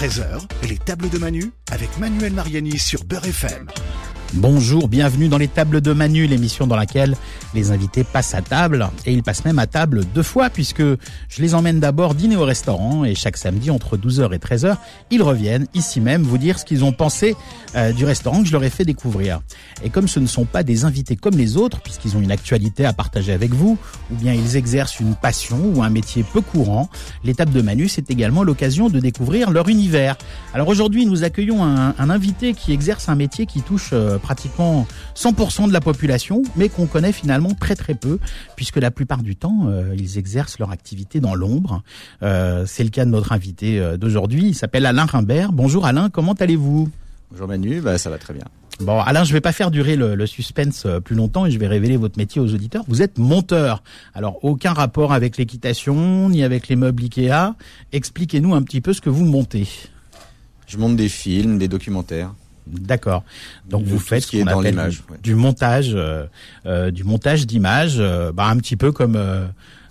13h, les tables de Manu avec Manuel Mariani sur Beurre FM. Bonjour, bienvenue dans les tables de Manu, l'émission dans laquelle les invités passent à table et ils passent même à table deux fois puisque je les emmène d'abord dîner au restaurant et chaque samedi entre 12h et 13h, ils reviennent ici même vous dire ce qu'ils ont pensé euh, du restaurant que je leur ai fait découvrir. Et comme ce ne sont pas des invités comme les autres puisqu'ils ont une actualité à partager avec vous ou bien ils exercent une passion ou un métier peu courant, tables de Manu c'est également l'occasion de découvrir leur univers. Alors aujourd'hui nous accueillons un, un invité qui exerce un métier qui touche euh, pratiquement 100% de la population, mais qu'on connaît finalement très très peu, puisque la plupart du temps, euh, ils exercent leur activité dans l'ombre. Euh, c'est le cas de notre invité euh, d'aujourd'hui, il s'appelle Alain Rimbert. Bonjour Alain, comment allez-vous? Bonjour Manu, bah, ça va très bien. Bon, Alain, je vais pas faire durer le, le, suspense plus longtemps et je vais révéler votre métier aux auditeurs. Vous êtes monteur. Alors, aucun rapport avec l'équitation ni avec les meubles Ikea. Expliquez-nous un petit peu ce que vous montez. Je monte des films, des documentaires. D'accord. Donc De vous faites ce qu'on appelle du, ouais. du montage, euh, euh, du montage d'images, euh, bah, un petit peu comme euh,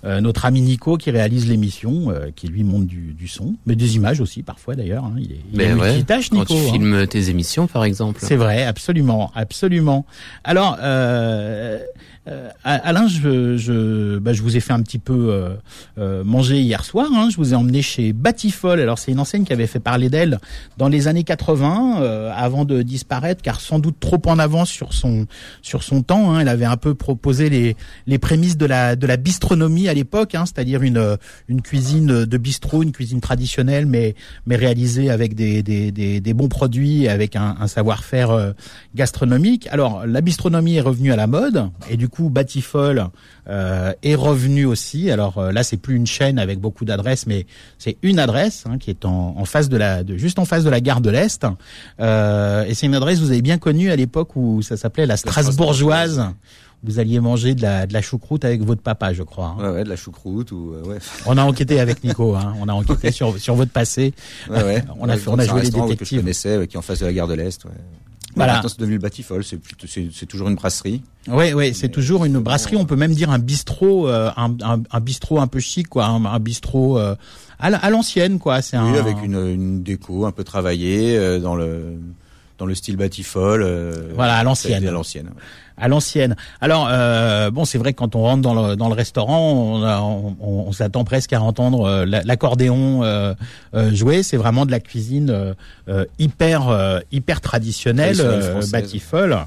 euh, notre ami Nico qui réalise l'émission, euh, qui lui monte du, du son, mais des images aussi parfois d'ailleurs. hein. Il est, il est Ben ouais, multitâche, quand Nico. tu hein. filmes tes émissions, par exemple. C'est vrai, absolument, absolument. Alors, euh, euh, Alain, je, je, bah, je vous ai fait un petit peu euh, euh, manger hier soir. Hein, je vous ai emmené chez Batifol. Alors, c'est une enseigne qui avait fait parler d'elle dans les années 80, euh, avant de disparaître, car sans doute trop en avance sur son sur son temps. Hein, elle avait un peu proposé les les prémices de la de la bistronomie à l'époque, hein, c'est-à-dire une une cuisine de bistrot, une cuisine traditionnelle, mais mais réalisée avec des des des, bons produits, avec un, un savoir-faire euh, gastronomique. Alors, la bistronomie est revenue à la mode, et du coup, Batifol euh, est revenu aussi. Alors euh, là, c'est plus une chaîne avec beaucoup d'adresses, mais c'est une adresse hein, qui est en, en face de la, de, juste en face de la gare de l'Est. Euh, et c'est une adresse que vous avez bien connue à l'époque où ça s'appelait la Strasbourgeoise. Vous alliez manger de la, de la choucroute avec votre papa, je crois. hein. Ouais, ouais, de la choucroute ou euh, ouais. On a enquêté avec Nico, hein. on a enquêté sur, sur votre passé. ouais, ouais. On a fait- on a joué les restaurant que je détectives. connaissais, qui est en face de la gare de l'Est. Voilà. Maintenant, c'est devenu le Batifol. C'est plutôt, c'est, c'est toujours une brasserie. Oui, oui, c'est toujours une brasserie. On peut même dire un bistrot, euh, un, un, un bistrot un peu chic, quoi, un, un bistrot euh, à, la- à l'ancienne, quoi. C'est un. Oui, avec une, une déco un peu travaillée euh, dans le dans le style Batifol. euh, Voilà, à l'ancienne. À l'ancienne. À l'ancienne. Alors euh, bon, c'est vrai que quand on rentre dans le dans le restaurant, on, a- on, on- on s'attend presque à entendre euh, la- l'accordéon euh, euh, jouer. C'est vraiment de la cuisine hyper euh, hyper traditionnelle, Traditionnelle euh, française. Batifol.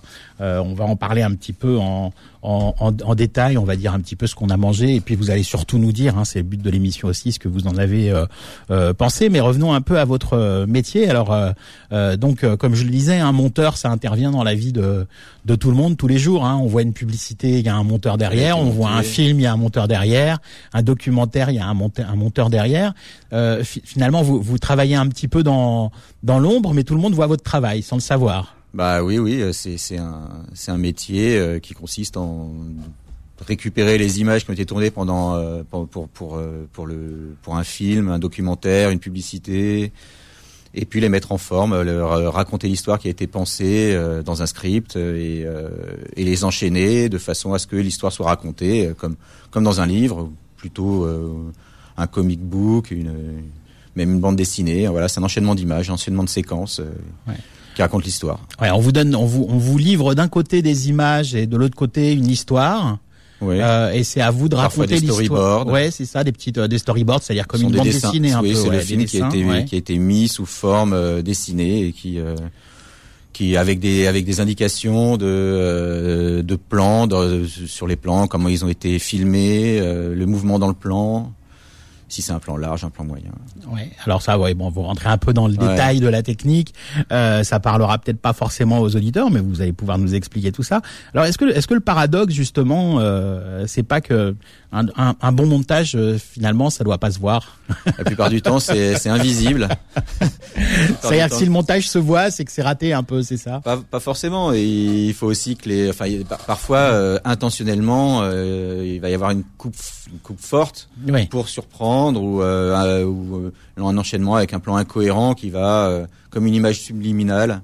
Euh, on va en parler un petit peu en, en, en, en détail. On va dire un petit peu ce qu'on a mangé et puis vous allez surtout nous dire, hein, c'est le but de l'émission aussi, ce que vous en avez euh, euh, pensé. Mais revenons un peu à votre euh, métier. Alors euh, euh, donc, euh, comme je le disais, un monteur, ça intervient dans la vie de de tout le monde tous les jours. Hein. On voit une publicité, il y a un monteur derrière. On voit un film, il y a un monteur derrière. Un documentaire, il y a un, monte- un monteur derrière. Euh, fi- finalement, vous, vous travaillez un petit peu dans dans l'ombre, mais tout le monde voit votre travail sans le savoir. Bah oui, oui, euh, c'est un un métier euh, qui consiste en récupérer les images qui ont été tournées pendant euh, pour pour pour, euh, pour le pour un film, un documentaire, une publicité, et puis les mettre en forme, euh, leur raconter l'histoire qui a été pensée euh, dans un script et et les enchaîner de façon à ce que l'histoire soit racontée comme comme dans un livre, plutôt un comic book, une même une bande dessinée. Voilà, c'est un enchaînement d'images, un enchaînement de séquences. Ouais. Qui raconte l'histoire. Ouais, on vous donne, on vous, on vous livre d'un côté des images et de l'autre côté une histoire. Oui. Euh, et c'est à vous de Parfois raconter des l'histoire. storyboards. Ouais, c'est ça, des petites, euh, des storyboards, c'est-à-dire comme une bande dessins. dessinée un oui, peu. c'est ouais, le film qui a été ouais. qui a été mis sous forme euh, dessinée et qui euh, qui avec des avec des indications de euh, de plans de- sur les plans, comment ils ont été filmés, euh, le mouvement dans le plan. Si c'est un plan large, un plan moyen. Ouais. Alors ça, ouais, bon, vous rentrez un peu dans le Ouais. détail de la technique. Euh, ça parlera peut-être pas forcément aux auditeurs, mais vous allez pouvoir nous expliquer tout ça. Alors, est-ce que, est-ce que le paradoxe justement, euh, c'est pas que un, un- un bon montage, euh, finalement, ça doit pas se voir? La plupart du temps, c'est c'est invisible. C'est-à-dire que si le montage se voit, c'est que c'est raté un peu, c'est ça? Pas, pas forcément. Et il faut aussi que les, enfin, parfois euh, intentionnellement, il va y avoir une coupe, une coupe forte Oui. pour surprendre ou, euh, un, ou euh, un enchaînement avec un plan incohérent qui va, euh, comme une image subliminale,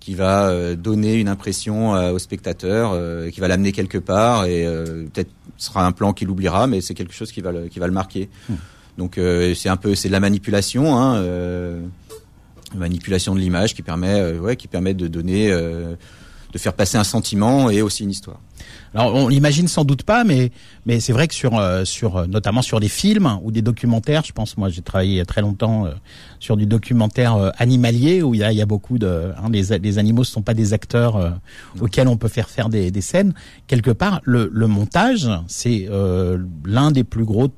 qui va euh, donner une impression au spectateur, qui va l'amener quelque part et peut-être sera un plan qu'il oubliera, mais c'est quelque chose qui va le, qui va le marquer. Donc euh, c'est un peu c'est de la manipulation. Hein, manipulation de l'image qui permet, ouais, qui permet de donner, de faire passer un sentiment et aussi une histoire. Alors on l'imagine sans doute pas, mais mais c'est vrai que sur euh, sur euh, notamment sur des films ou des documentaires, je pense moi j'ai travaillé très longtemps euh, sur du documentaire animalier où il y a il y a beaucoup de hein, les les animaux ne sont pas des acteurs auxquels on peut faire faire des, des scènes. Quelque part le le montage c'est l'un des plus gros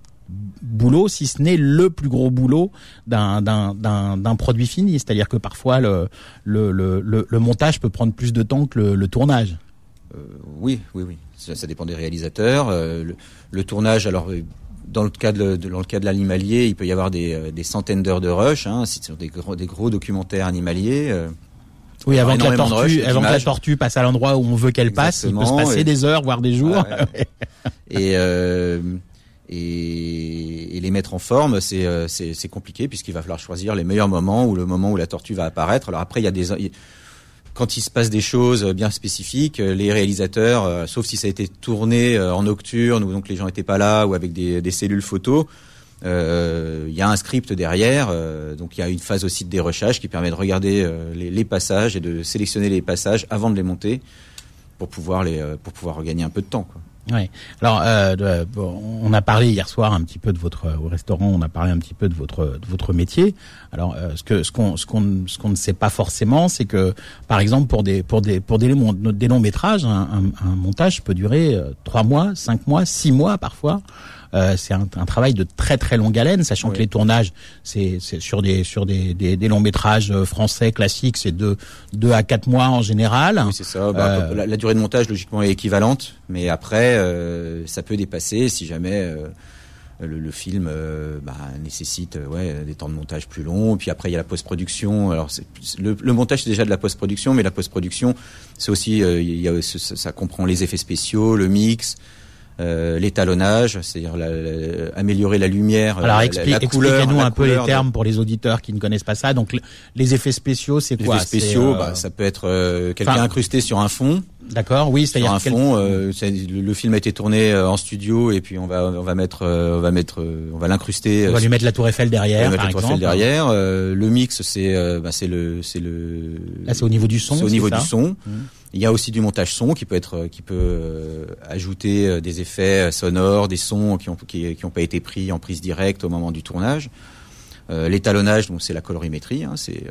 boulot, si ce n'est le plus gros boulot d'un d'un produit fini. C'est-à-dire que parfois le, le, le, le, montage peut prendre plus de temps que le, le tournage. Euh, oui, oui, oui. Ça, dépend des réalisateurs. Euh, le, tournage, alors euh, dans le cas de, dans le cas de l'animalier, il peut y avoir des, des centaines d'heures de rush, hein, sur des gros, des gros documentaires animaliers. oui, avant, que la, tortue, avant que la tortue passe à l'endroit où on veut qu'elle passe, il peut se passer des heures, voire des jours. et, et, et, les mettre en forme, c'est c'est compliqué puisqu'il va falloir choisir les meilleurs moments ou le moment où la tortue va apparaître. Alors après, il y a des quand il se passe des choses bien spécifiques, les réalisateurs, euh, sauf si ça a été tourné euh, en nocturne ou donc les gens n'étaient pas là ou avec des, cellules photos, euh, il y a un script derrière, donc il y a une phase aussi de dérochage qui permet de regarder les, passages et de sélectionner les passages avant de les monter pour pouvoir les pour pouvoir regagner un peu de temps. Oui. Alors, euh, on a parlé hier soir un petit peu de votre au restaurant. On a parlé un petit peu de votre de votre métier. Alors, euh, ce que ce qu'on ce qu'on ce qu'on ne sait pas forcément, c'est que par exemple pour des pour des pour des, des longs métrages, un, un, montage peut durer euh, trois mois, cinq mois, six mois parfois. Euh, c'est un, un, travail de très très longue haleine, sachant que les tournages, c'est sur des sur des, des, des, longs métrages euh, français classiques, c'est de deux à quatre mois en général. Oui, c'est ça. Bah, euh, la, durée de montage logiquement est équivalente, mais après ça peut dépasser si jamais. Le, le, film bah, nécessite ouais, des temps de montage plus longs. Puis après, il y a la post-production. Alors, le, le, montage, c'est déjà de la post-production, mais la post-production, c'est aussi, il y a, ça, ça, comprend les effets spéciaux, le mix, euh, l'étalonnage, c'est-à-dire la, améliorer la lumière, Alors la, expliquez-nous un peu les termes pour les auditeurs qui ne connaissent pas ça. Donc les effets spéciaux, c'est quoi Les effets spéciaux, euh, bah, ça peut être euh, quelqu'un incrusté sur un fond. D'accord, oui, c'est-à-dire un fond. Euh, le, film a été tourné en studio et puis on va on va mettre on va mettre on va l'incruster. On va lui mettre la Tour Eiffel derrière. On va mettre la Tour Eiffel derrière. le mix, c'est bah, c'est le c'est le. Là, c'est au niveau du son. C'est au niveau du son. Mmh. Il y a aussi du montage son qui peut être, qui peut euh, ajouter euh, des effets sonores, des sons qui ont qui, ont pas été pris en prise directe au moment du tournage. Euh, L'étalonnage, donc c'est la colorimétrie, hein, c'est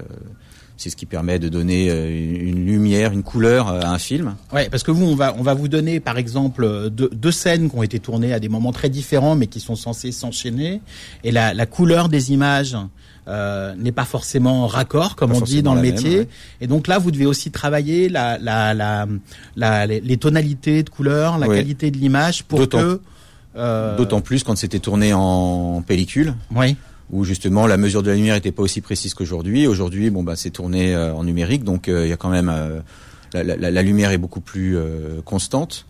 c'est ce qui permet de donner une lumière, une couleur à un film. Ouais, parce que vous, on va, on va vous donner, par exemple, deux, deux, scènes qui ont été tournées à des moments très différents, mais qui sont censées s'enchaîner, et la couleur des images euh, n'est pas forcément raccord, comme on dit dans le métier. Et donc là, vous devez aussi travailler la, la, la, la les tonalités de couleurs, la qualité de l'image pour que. Euh... D'autant plus quand c'était tourné en pellicule. Oui où justement la mesure de la lumière n'était pas aussi précise qu'aujourd'hui. Aujourd'hui, bon bah c'est tourné euh, en numérique, donc euh, il y a quand même la, la, la, lumière est beaucoup plus constante.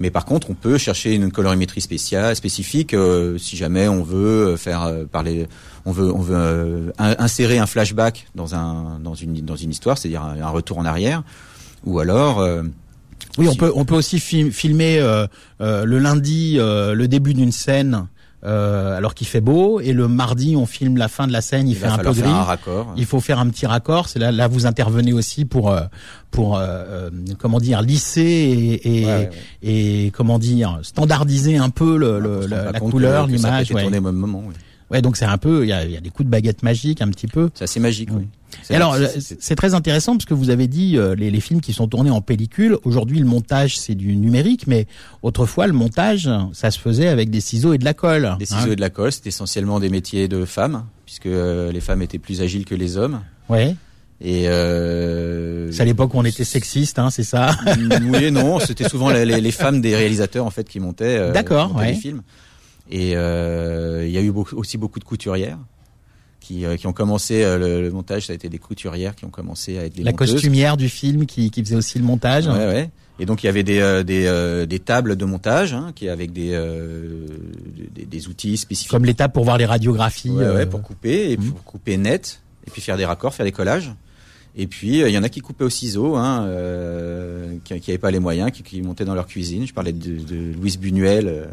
Mais par contre, on peut chercher une colorimétrie spéciale, spécifique, euh, si jamais on veut faire euh, parler, on veut, on veut euh, insérer un flashback dans un, dans une, dans une histoire, c'est-à-dire un, retour en arrière, ou alors. oui, on peut, on peut aussi filmer le lundi le début d'une scène euh, alors qu'il fait beau et le mardi on filme la fin de la scène il, fait un peu gris il faut faire un petit raccord c'est là là vous intervenez aussi pour euh, pour euh, comment dire lisser et et, comment dire standardiser un peu le, la, couleur l'image ouais. au même moment oui. Ouais, donc c'est un peu, il y a, y a, des coups de baguette magique un petit peu. C'est assez magique, oui. Et alors, c'est très intéressant parce que vous avez dit euh, les, les, films qui sont tournés en pellicule. Aujourd'hui, le montage c'est du numérique, mais autrefois le montage, ça se faisait avec des ciseaux et de la colle. Des ciseaux hein. et de la colle, c'était essentiellement des métiers de femmes, puisque euh, les femmes étaient plus agiles que les hommes. Ouais. Et euh... c'est à l'époque où on était sexiste, hein, c'est ça? Oui et non, c'était souvent les, les, femmes des réalisateurs en fait qui montaient, euh, D'accord, ouais. les films. Et euh, il y a eu beaucoup, aussi beaucoup de couturières qui, euh, qui ont commencé euh, le, montage. Ça a été des couturières qui ont commencé à être des La costumière du film qui, qui faisait aussi le montage. Ouais, ouais. Et donc il y avait des, des, des tables de montage hein, qui avec des, des, des outils spécifiques. Comme les tables pour voir les radiographies. Ouais, ouais pour couper et mmh. pour couper net et puis faire des raccords, faire des collages. Et puis il y en a qui coupaient au ciseau, hein, qui n'avaient pas les moyens, qui, qui, montaient dans leur cuisine. Je parlais de, de Louise Buñuel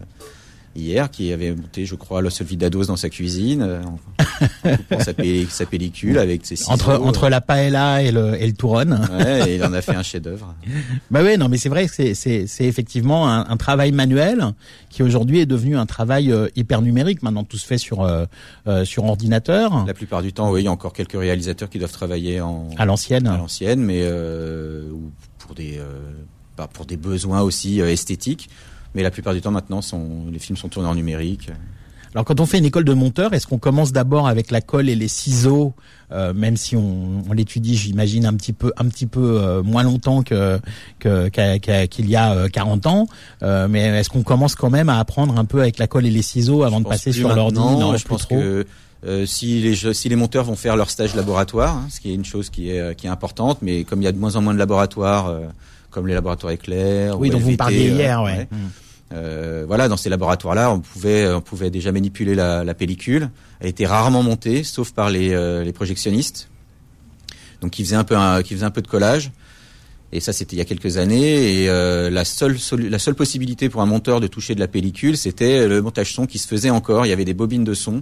hier, qui avait monté, je crois, Los Olvidados dans sa cuisine. en coupant sa, pelli- sa pellicule avec ses ciseaux. Entre entre la paella et le et le touron. Ouais, et il en a fait un chef-d'œuvre. Bah oui, non, mais c'est vrai que c'est effectivement un, un travail manuel qui aujourd'hui est devenu un travail euh, hyper numérique. Maintenant, tout se fait sur euh, euh, sur ordinateur La plupart du temps, oui, il y a encore quelques réalisateurs qui doivent travailler en à l'ancienne. à l'ancienne, mais euh, ou pour des euh, bah, pour des besoins aussi euh, esthétiques. Mais la plupart du temps, maintenant, sont, les films sont tournés en numérique. Alors quand on fait une école de monteur, est-ce qu'on commence d'abord avec la colle et les ciseaux, euh, même si on, on l'étudie, j'imagine un petit peu, un petit peu euh, moins longtemps que qu'il y a euh, 40 ans, euh, mais est-ce qu'on commence quand même à apprendre un peu avec la colle et les ciseaux avant Je de passer sur l'ordi? Non, je pense trop. que si les jeux- si les monteurs vont faire leur stage laboratoire, hein, ce qui est une chose qui est qui est importante, mais comme il y a de moins en moins de laboratoires, comme les laboratoires éclair, Oui, ou dont vous parliez euh, hier, ouais. Mm. Euh, voilà, dans ces laboratoires-là, on pouvait, on pouvait déjà manipuler la, la pellicule. Elle était rarement montée, sauf par les, euh, les projectionnistes, donc qui faisaient un peu, un, qui faisaient un peu de collage. Et ça, c'était il y a quelques années. Et euh, la seule, la seule possibilité pour un monteur de toucher de la pellicule, c'était le montage son qui se faisait encore. Il y avait des bobines de son.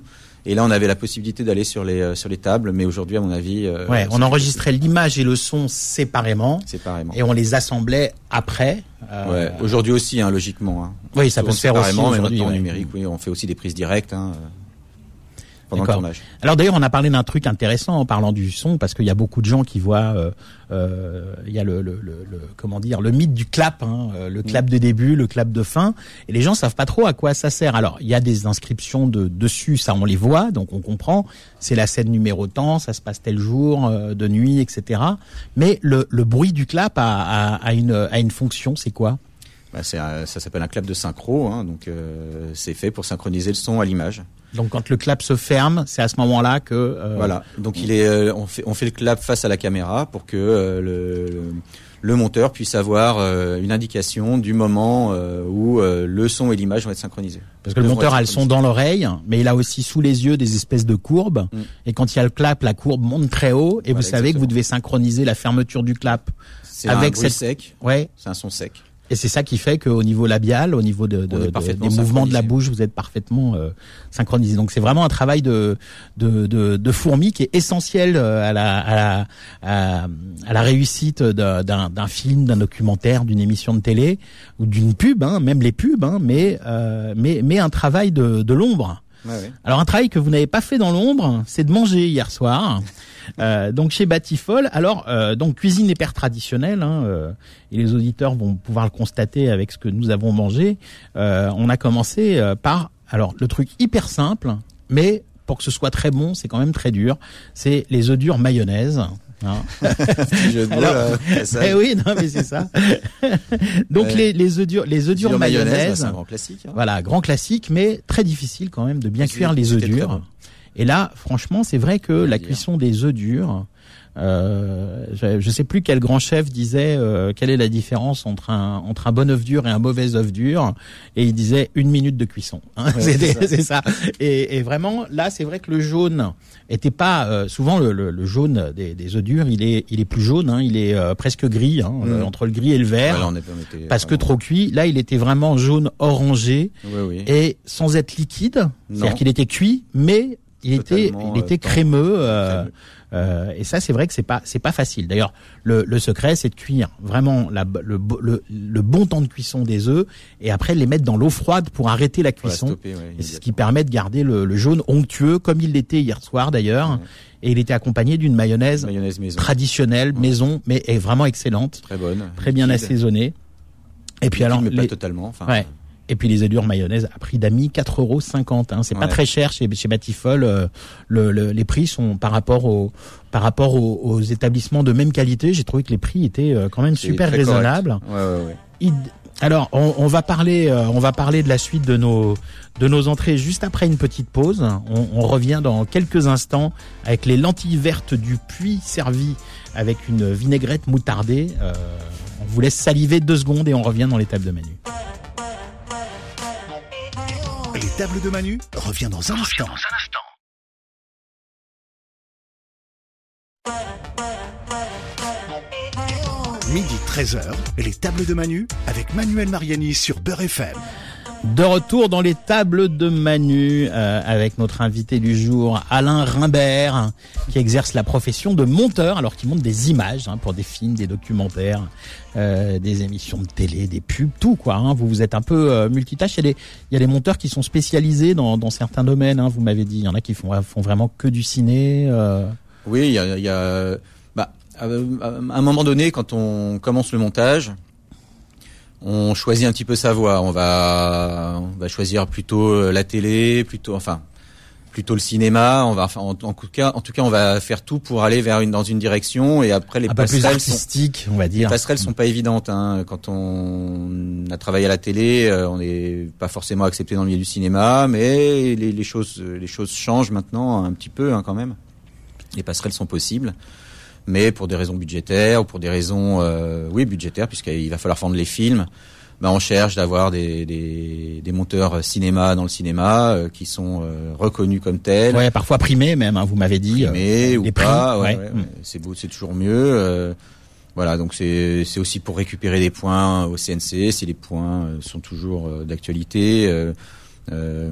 Et là, on avait la possibilité d'aller sur les, euh, sur les tables. Mais aujourd'hui, à mon avis, euh, Ouais, on enregistrait l'image et le son séparément séparément. et on les assemblait après. euh, Ouais, aujourd'hui aussi, hein, logiquement. Hein. Oui, ça peut se faire aussi mais maintenant en numérique, oui, on fait aussi des prises directes hein, pendant le D'accord. tournage. Alors d'ailleurs, on a parlé d'un truc intéressant en parlant du son, parce qu'il y a beaucoup de gens qui voient, euh, euh, il y a le, le, le, le- comment dire, le mythe du clap, hein, euh, le clap de début, le clap de fin, et les gens savent pas trop à quoi ça sert. Alors il y a des inscriptions de dessus, ça on les voit, donc on comprend. C'est la scène numéro tant, ça se passe tel jour, euh, de nuit, etc. Mais le, le bruit du clap a, a, a une a une fonction, c'est quoi? Bah, un- ça s'appelle un clap de synchro, hein, donc euh, c'est fait pour synchroniser le son à l'image. Donc quand le clap se ferme, c'est à ce moment-là que euh, Voilà. Donc il est, euh, on fait, on fait le clap face à la caméra pour que le, le, le monteur puisse avoir une indication du moment où le son et l'image vont être synchronisés. Parce que le monteur a le son dans l'oreille, mais il a aussi sous les yeux des espèces de courbes. Mm. Et quand il y a le clap, la courbe monte très haut. Et vous savez que vous devez synchroniser la fermeture du clap. C'est avec un bruit cette- sec, Ouais. c'est un son sec. Et c'est ça qui fait qu'au niveau labial, au niveau de, de- des mouvements de la bouche, vous êtes parfaitement euh, synchronisé. Donc c'est vraiment un travail de, de, de, de fourmi qui est essentiel euh, à la, à la, à, à la réussite d'un film, d'un documentaire, d'une émission de télé ou d'une pub, hein, même les pubs, hein, mais, euh, mais, mais un travail de, de l'ombre. Ouais. Alors un travail que vous n'avez pas fait dans l'ombre, c'est de manger hier soir. Euh, donc chez Batifol. Alors euh, donc cuisine hyper traditionnelle. Hein, euh, et les auditeurs vont pouvoir le constater avec ce que nous avons mangé. Euh, on a commencé euh, par alors le truc hyper simple, mais pour que ce soit très bon, c'est quand même très dur. C'est les œufs durs mayonnaise. Jeu de Alors, ça. Eh oui, non mais c'est ça. donc Ouais. les les œufs durs, les œufs durs Dur mayonnaise, bah, mayonnaise. c'est un grand classique. hein. Voilà, grand classique, mais très difficile quand même de bien cuire les œufs durs. bon. Et là, franchement, c'est vrai que la cuisson des œufs durs, euh, je, je sais plus quel grand chef disait euh, quelle est la différence entre un entre un bon œuf dur et un mauvais œuf dur, et il disait une minute de cuisson. hein. Ouais, c'est ça. Et, et vraiment, là, c'est vrai que le jaune était pas euh, souvent le, le, le jaune des, des œufs durs, il est il est plus jaune, hein, il est euh, presque gris, hein, Mm. euh, entre le gris et le vert. On était- on était parce que trop cuit, là il était vraiment jaune orangé Oui, oui. et sans être liquide, c'est-à-dire qu'il était cuit, mais il était, il était euh, crémeux. euh, crémeux. Euh, et ça, c'est vrai que c'est pas, c'est pas facile. D'ailleurs, le, le secret, c'est de cuire vraiment la, le, le, le bon temps de cuisson des œufs et après les mettre dans l'eau froide pour arrêter la cuisson. stopper, ouais, Et c'est ce qui permet de garder le, le jaune onctueux comme il l'était hier soir d'ailleurs. Ouais. Et il était accompagné d'une mayonnaise Mayonnaise maison. traditionnelle, Ouais. maison, mais est vraiment excellente, Très bonne. très bien assaisonnée. Et puis Liquide, alors, mais pas les- totalement. Enfin, Ouais. Et puis les œufs mayonnaise à prix d'amis 4,50 euros. Hein. C'est pas très cher chez, chez Batifol. euh, le, le- les prix sont par rapport au par rapport aux, aux établissements de même qualité. J'ai trouvé que les prix étaient euh, quand même super raisonnables. Ouais, ouais, ouais. Id- Alors on, on va parler euh, on va parler de la suite de nos de nos entrées juste après une petite pause. On, on revient dans quelques instants avec les lentilles vertes du puits servies avec une vinaigrette moutardée. Euh, on vous laisse saliver deux secondes et on revient dans les tables de Manu. Les tables de Manu revient dans un instant. Midi 13h, les tables de Manu avec Manuel Mariani sur Beurre FM. De retour dans les tables de Manu euh, avec notre invité du jour, Alain Rimbert, qui exerce la profession de monteur, alors qu'il monte des images hein, pour des films, des documentaires, euh, des émissions de télé, des pubs, tout quoi. Hein. Vous vous êtes un peu euh, multitâche. Il y, a des, il y a des monteurs qui sont spécialisés dans, dans certains domaines. Hein, vous m'avez dit, il y en a qui font, font vraiment que du ciné. Euh. Oui, il y a, il y a bah, à un moment donné, quand on commence le montage, on choisit un petit peu sa voie. On va, on va choisir plutôt euh, la télé, plutôt, enfin, plutôt le cinéma. On va, enfin, en, en, tout cas, en tout cas, on va faire tout pour aller vers une dans une direction. Et après, les peu plus passerelles artistique, sont, on va les dire. passerelles sont pas évidentes. Hein. Quand on a travaillé à la télé, euh, on n'est pas forcément accepté dans le milieu du cinéma, mais les, les choses, les choses changent maintenant un petit peu hein, quand même. Les passerelles sont possibles mais pour des raisons budgétaires ou pour des raisons, euh, oui, budgétaires, puisqu'il va falloir vendre les films, ben on cherche d'avoir des, des, des, monteurs cinéma dans le cinéma euh, qui sont euh, reconnus comme tels. Ouais, parfois primés même, hein, vous m'avez dit. Primés euh, ou pas, prix, ouais, ouais. ouais, ouais, c'est beau, c'est toujours mieux. euh, voilà, donc c'est c'est aussi pour récupérer des points au CNC, si les points euh, sont toujours euh, d'actualité. euh, euh, euh,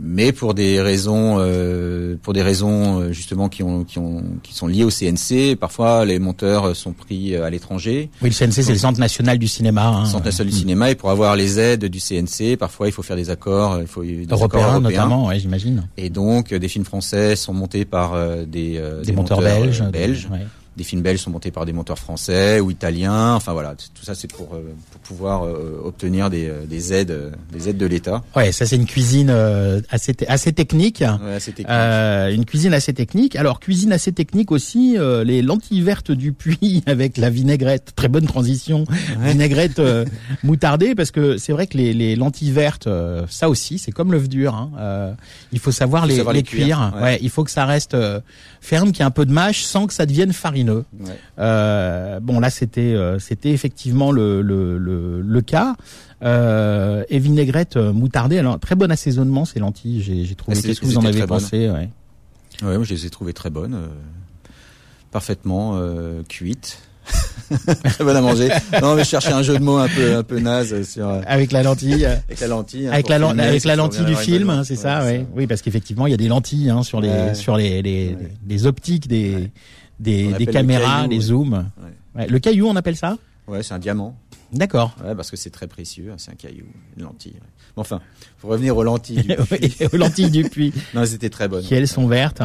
mais pour des raisons, euh, pour des raisons euh, justement qui ont, qui ont, qui sont liées au CNC, parfois les monteurs sont pris euh, à l'étranger, Oui, le CNC, c'est le Centre national du cinéma. Hein, Centre national du Mm. cinéma, et pour avoir les aides du CNC, parfois il faut faire des accords, il faut des accords Européen, européens. notamment, ouais, j'imagine. Et donc euh, des films français sont montés par euh, des, euh, Des, monteurs, belges. euh, belges. ouais. Des films belges sont montés par des monteurs français ou italiens. Enfin voilà, tout ça c'est pour, euh, pour pouvoir euh, obtenir des, euh, des aides, euh, des aides de l'État. Ouais, ça c'est une cuisine euh, assez assez technique. Ouais, c'est technique. Euh, une cuisine assez technique. Alors cuisine assez technique aussi, euh, les lentilles vertes du puits avec la vinaigrette. Très bonne transition. Vinaigrette moutardée parce que c'est vrai que les, les lentilles vertes, euh, ça aussi, c'est comme l'œuf dur. Hein. Euh, il faut savoir, Faut les, savoir les cuire. cuire, Ouais. il faut que ça reste ferme, qu'il y ait un peu de mâche sans que ça devienne Ouais. Euh, bon là c'était euh, c'était effectivement le le, le, le cas. Euh, et vinaigrette moutardée. Alors très bon assaisonnement ces lentilles. J'ai trouvé. Ah, Qu'est-ce que vous en avez très bonne. pensé ouais? Ouais, moi je les ai trouvées très bonnes, euh, parfaitement cuites, très bonnes à manger. Non, mais je cherchais un jeu de mots un peu un peu naze sur euh, Avec la lentille. avec la lentille. hein, Avec la, filmer, avec lentille du film, bonne- hein, c'est ça, ouais. Oui, parce qu'effectivement, il y a des lentilles hein, sur les Ouais. sur les les, les optiques des. Des, des le caméras, caillou, ouais. zooms. Ouais, Le caillou, on appelle ça Ouais, c'est un diamant. D'accord. Ouais, parce que c'est très précieux. hein, C'est un caillou, une lentille. Bon, enfin, pour revenir aux lentilles. Du Oui, aux lentilles du puits, non, c'était très bonnes. qui elles sont vertes.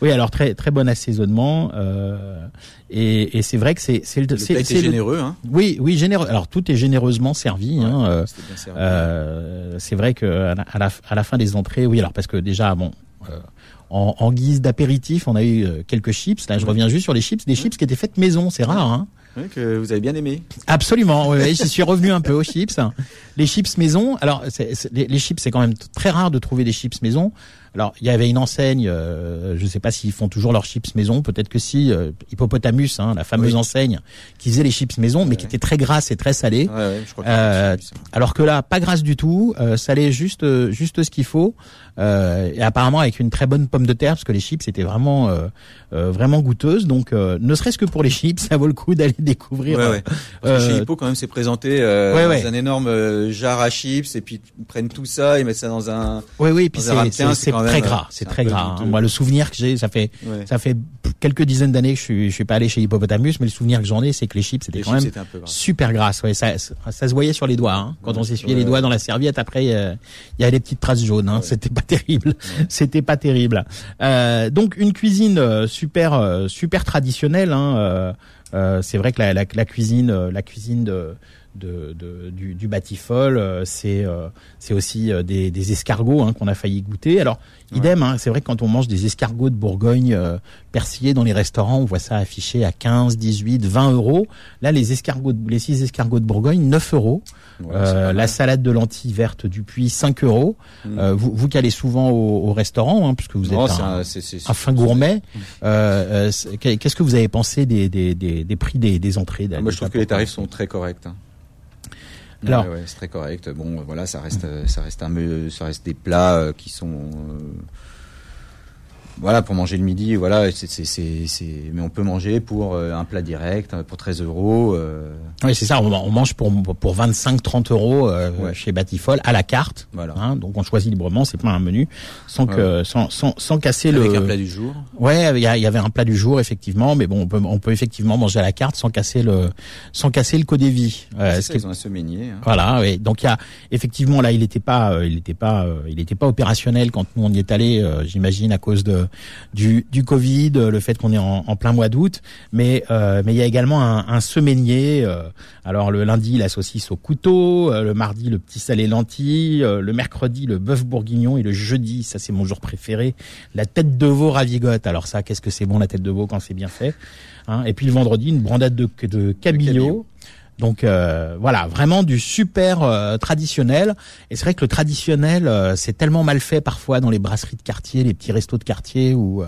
Oui, alors très très bon assaisonnement. Euh, et et c'est vrai que c'est c'est le Le c'est- le- généreux, hein. Oui, oui, généreux. Alors tout est généreusement servi. Ouais, hein, euh. Euh, c'est vrai que à la, à la, à la fin des entrées, oui, alors parce que déjà, bon, euh, en, en guise d'apéritif, on a eu euh, quelques chips. Là, je reviens juste sur les chips, des chips qui étaient faites maison, c'est rare. Hein Ouais, que vous avez bien aimé. Absolument, oui, oui, j'y suis revenu un peu aux chips. Les chips maison, alors c'est- c'est- les, les chips, c'est quand même très rare de trouver des chips maison. Alors, il y avait une enseigne, euh, je ne sais pas s'ils font toujours leurs chips maison, peut-être que si, euh, Hippopotamus, hein, la fameuse Oui. enseigne, qui faisait les chips maison, mais Ouais, qui ouais. était très grasse et très salée. Ouais, ouais, je crois que Euh, Alors que là, pas grasse du tout, euh, salé juste euh, juste ce qu'il faut, euh, et apparemment avec une très bonne pomme de terre, parce que les chips étaient vraiment vraiment goûteuses. Donc, euh, ne serait-ce que pour les chips, ça vaut le coup d'aller découvrir. Parce que chez Hippo, quand même, c'est présenté euh, dans un énorme jar à chips, et puis ils prennent tout ça, ils mettent ça dans un. Oui, oui, et puis c'est très gras, c'est très gras. hein. Moi, le souvenir que j'ai, ça fait Ouais. ça fait quelques dizaines d'années que je suis je suis pas allé chez Hippopotamus, mais le souvenir que j'en ai, c'est que les chips c'était quand chips, même peu super grasse. Ouais, ça, ça, ça se voyait sur les doigts. Hein. Quand Ouais, on s'essuyait ouais, les doigts dans la serviette, après euh, il y avait des petites traces jaunes. Hein. Ouais. C'était pas terrible. C'était pas terrible. Euh, donc une cuisine euh, super euh, super traditionnelle. Hein. Euh, euh, c'est vrai que la, la, la cuisine euh, la cuisine de de, de- du, du Batifol, euh, c'est euh, c'est aussi euh, des, des escargots hein, qu'on a failli goûter. Alors idem, hein, c'est vrai que quand on mange des escargots de Bourgogne euh, persillés dans les restaurants, on voit ça affiché à 15, 18, 20 euros. Là, les escargots, de- les six escargots de Bourgogne, 9 euros. Ouais, Euh, la salade de lentilles vertes du Puy, 5 euros. Mm. Euh, vous, vous qui allez souvent au, au restaurant, hein, puisque vous êtes un, un- un fin gourmet. Qu'est-ce que vous avez pensé des, des, des, des prix des, des entrées Ah, Moi, je trouve que les tarifs sont très corrects. hein. Alors- Ouais, ouais, c'est très correct. Bon, voilà, ça reste, euh, ça reste un, me- ça reste des plats euh, qui sont, euh, voilà, pour manger le midi, voilà, c'est, c'est, c'est, c'est- mais on peut manger pour euh, un plat direct, euh, pour 13 euros. euh, Oui, c'est ça. On, on mange pour pour 25-30 euros euh, Ouais. chez Batifol à la carte. Voilà. Hein, donc on choisit librement. C'est pas un menu sans que sans sans sans casser avec le. un plat du jour. Ouais, il y, y avait un plat du jour effectivement, mais bon, on peut on peut effectivement manger à la carte sans casser le sans casser le codévi. Euh, C'est ce ça, qui est- ils ont un semainier. hein. Voilà, oui. Donc il y a effectivement là, il n'était pas, euh, il était pas, euh, il était pas opérationnel quand nous on y est allé. euh, J'imagine à cause de du du Covid, euh, le fait qu'on est en, en plein mois d'août. Mais euh, mais il y a également un, un semainier. euh, alors le lundi la saucisse au couteau, euh, le mardi le petit salé lentilles, euh, le mercredi le bœuf bourguignon et le jeudi, ça c'est mon jour préféré, la tête de veau ravigote. Alors ça, qu'est-ce que c'est bon la tête de veau quand c'est bien fait. Hein. Et puis le vendredi une brandade de de cabillaud. cabillaud. Donc euh, voilà, vraiment du super euh, traditionnel. Et c'est vrai que le traditionnel, euh, c'est tellement mal fait parfois dans les brasseries de quartier, les petits restos de quartier, où euh,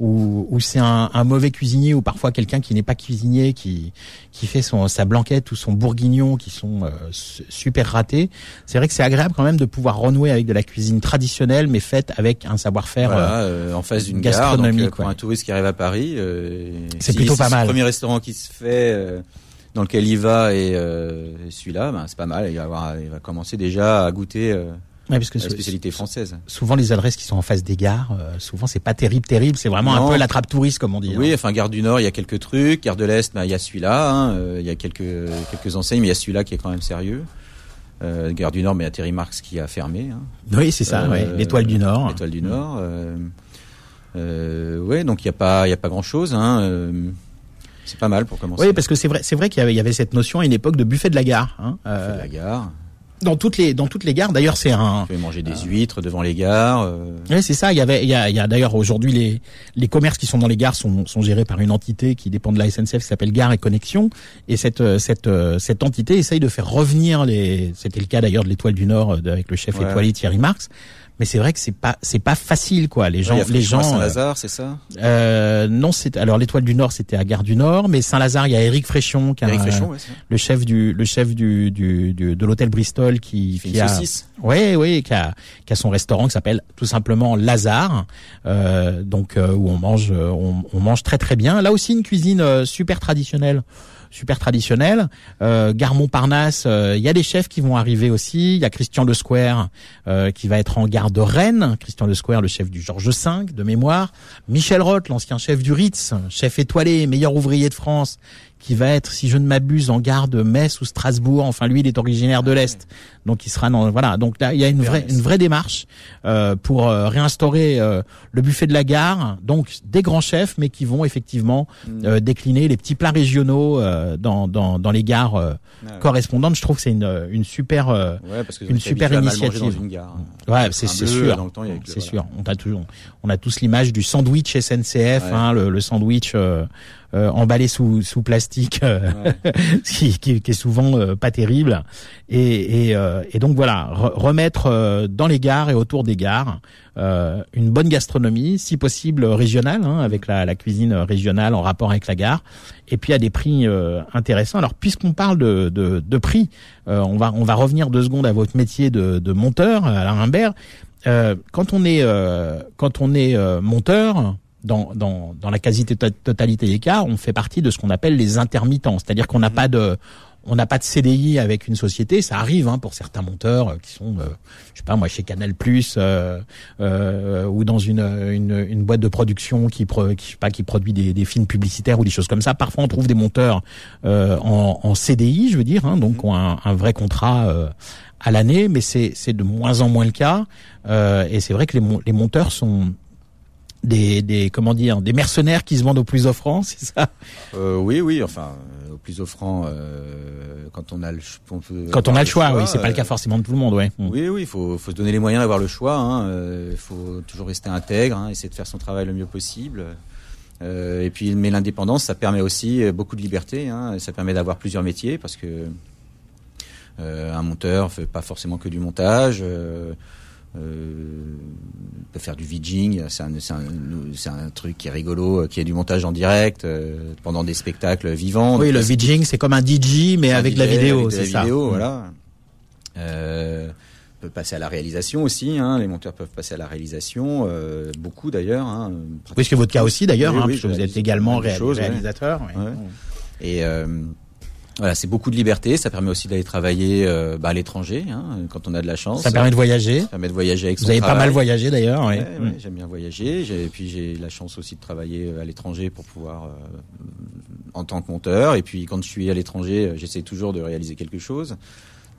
où, où c'est un, un mauvais cuisinier ou parfois quelqu'un qui n'est pas cuisinier, qui qui fait son sa blanquette ou son bourguignon, qui sont euh, su- super ratés. C'est vrai que c'est agréable quand même de pouvoir renouer avec de la cuisine traditionnelle, mais faite avec un savoir-faire. Voilà, euh, en face d'une gare. Donc, pour ouais. un touriste qui arrive à Paris, euh, C'est si- plutôt pas c'est mal. Le premier restaurant qui se fait, euh, dans lequel il va, et euh, celui-là, ben, c'est pas mal. Il va, avoir, il va commencer déjà à goûter euh, ouais, parce que la spécialité française. souvent les adresses qui sont en face des gares, euh, souvent c'est pas terrible, terrible. C'est vraiment Non. un peu l'attrape touriste comme on dit. Oui, hein. enfin Gare du Nord, il y a quelques trucs. Gare de l'Est, ben, il y a celui-là. hein, euh, Il y a quelques quelques enseignes, mais il y a celui-là qui est quand même sérieux. Euh, Gare du Nord, mais il y a Terry Marx qui a fermé. Hein. Oui, c'est ça. Euh, ouais. L'étoile du Nord. L'étoile du Nord. Ouais, donc il y a pas il y a pas grand chose. Hein, euh, c'est pas mal pour commencer. Oui, parce que c'est vrai, c'est vrai qu'il y y avait cette notion à une époque de buffet de la gare. Hein, euh, de la gare. dans toutes les, dans toutes les gares. D'ailleurs, c'est un. On peut manger des huîtres devant les gares. euh, Oui, c'est ça. Il y avait, il y a, il y a d'ailleurs aujourd'hui les, les commerces qui sont dans les gares sont, sont gérés par une entité qui dépend de la SNCF qui s'appelle Gare et Connexion. Et cette, euh, cette, euh, cette entité essaye de faire revenir les. C'était le cas d'ailleurs de l'Étoile du Nord euh, avec le chef Ouais. étoilé Thierry Marx. Mais c'est vrai que c'est pas, c'est pas facile quoi. Les gens, a les gens. euh, Saint-Lazare, c'est ça euh, non, c'est alors l'Étoile du Nord, c'était à Gare du Nord, mais Saint-Lazare, il y a Éric Fréchon, qui a Eric Fréchon, ouais, le chef du le chef du, du, du- de l'hôtel Bristol qui, qui a oui oui qui a qui a son restaurant qui s'appelle tout simplement Lazare euh, donc euh, où on mange euh, on, on mange très très bien là aussi une cuisine euh, super traditionnelle super traditionnelle euh, Gare Montparnasse euh, il y a des chefs qui vont arriver aussi. Il y a Christian Le Square euh, qui va être en gare de Rennes. Christian Le Square le chef du Georges V de mémoire. Michel Roth l'ancien chef du Ritz chef étoilé meilleur ouvrier de France qui va être, si je ne m'abuse, en gare de Metz ou Strasbourg. Enfin, lui, il est originaire de l'est, donc il sera dans voilà. Donc là, il y a une vraie une vraie démarche euh, pour euh, réinstaurer euh, le buffet de la gare. Donc des grands chefs, mais qui vont effectivement euh, décliner les petits plats régionaux euh, dans dans dans les gares euh, Ah correspondantes. Je trouve que c'est une une super euh, Ouais, parce que une super initiative. Dans une gare. Ouais, c'est c'est sûr. C'est sûr. On a toujours, on a tous l'image du sandwich SNCF, Ouais. hein, le, le sandwich emballé sous sous plastique, euh, qui, qui, qui est souvent euh, pas terrible. Et et, euh, et donc voilà, re- remettre dans les gares et autour des gares une bonne gastronomie, si possible régionale, hein, avec la, la cuisine régionale en rapport avec la gare, et puis à des prix intéressants. Alors puisqu'on parle de, de, de prix, on va on va revenir deux secondes à votre métier de, de monteur, Alain Rimbert. Euh, quand on est euh, quand on est euh, monteur dans, dans, dans la quasi-totalité des cas, on fait partie de ce qu'on appelle les intermittents, c'est-à-dire qu'on n'a pas de on n'a pas de CDI avec une société, ça arrive hein, pour certains monteurs euh, qui sont, euh, je sais pas moi, chez Canal Plus euh, euh, ou dans une, une, une boîte de production qui, pro, qui, je sais pas, qui produit des, des films publicitaires ou des choses comme ça. Parfois, on trouve des monteurs euh, en, en CDI, je veux dire, hein, donc ont un, un vrai contrat euh, à l'année, mais c'est c'est de moins en moins le cas. Euh, et c'est vrai que les monteurs sont des, des comment dire des mercenaires qui se vendent au plus offrant, c'est ça? Euh, oui, oui, enfin, euh, au plus offrant, euh, quand on a le, on Quand on a le choix, oui, c'est pas le euh, cas forcément de tout le monde, ouais. Oui, oui, il faut, faut se donner les moyens d'avoir le choix. hein, euh, Il faut toujours rester intègre, hein, essayer de faire son travail le mieux possible. Euh, et puis, mais l'indépendance, ça permet aussi euh, beaucoup de liberté. Hein, ça permet d'avoir plusieurs métiers parce que euh, un monteur fait pas forcément que du montage. Euh, euh, peut faire du VJing, c'est un, truc qui est rigolo, euh, qui est du montage en direct euh, pendant des spectacles vivants. Oui, le là, c'est- comme un DJ, mais un avec la vidéo, c'est la ça. vidéo, Mm. voilà. Euh, peut passer à la réalisation aussi. Hein. Les monteurs peuvent passer à la réalisation, euh, beaucoup d'ailleurs. Hein, oui, c'est votre cas aussi d'ailleurs, Oui, hein, oui, puisque vous êtes également réal- réalisateur. ouais. Ouais. Et voilà, c'est beaucoup de liberté. Ça permet aussi d'aller travailler euh, bah, à l'étranger, hein, quand on a de la chance. Ça permet de voyager. Ça permet de voyager avec Vous son avez pas mal voyagé d'ailleurs. Ouais, ouais. ouais, Mm. j'aime bien voyager. J'ai- Et puis j'ai la chance aussi de travailler euh, à l'étranger pour pouvoir euh, en tant que monteur. Et puis quand je suis à l'étranger, euh, j'essaie toujours de réaliser quelque chose.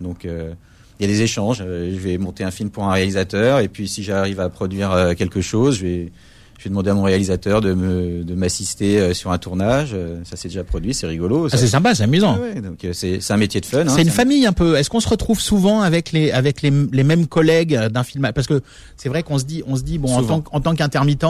Donc euh, il y a des échanges. Je vais monter un film pour un réalisateur. Et puis si j'arrive à produire quelque chose, je vais je vais demander à mon réalisateur de me de m'assister euh, sur un tournage. Euh, Ça s'est déjà produit, c'est rigolo. Ah, c'est sympa, c'est amusant. Ouais, ouais, donc euh, c'est c'est un métier de fun. hein. C'est une un- famille un peu. Est-ce qu'on se retrouve souvent avec les avec les, les mêmes collègues d'un film? Parce que c'est vrai qu'on se dit on se dit bon en Souvent. tant que- en tant qu'intermittent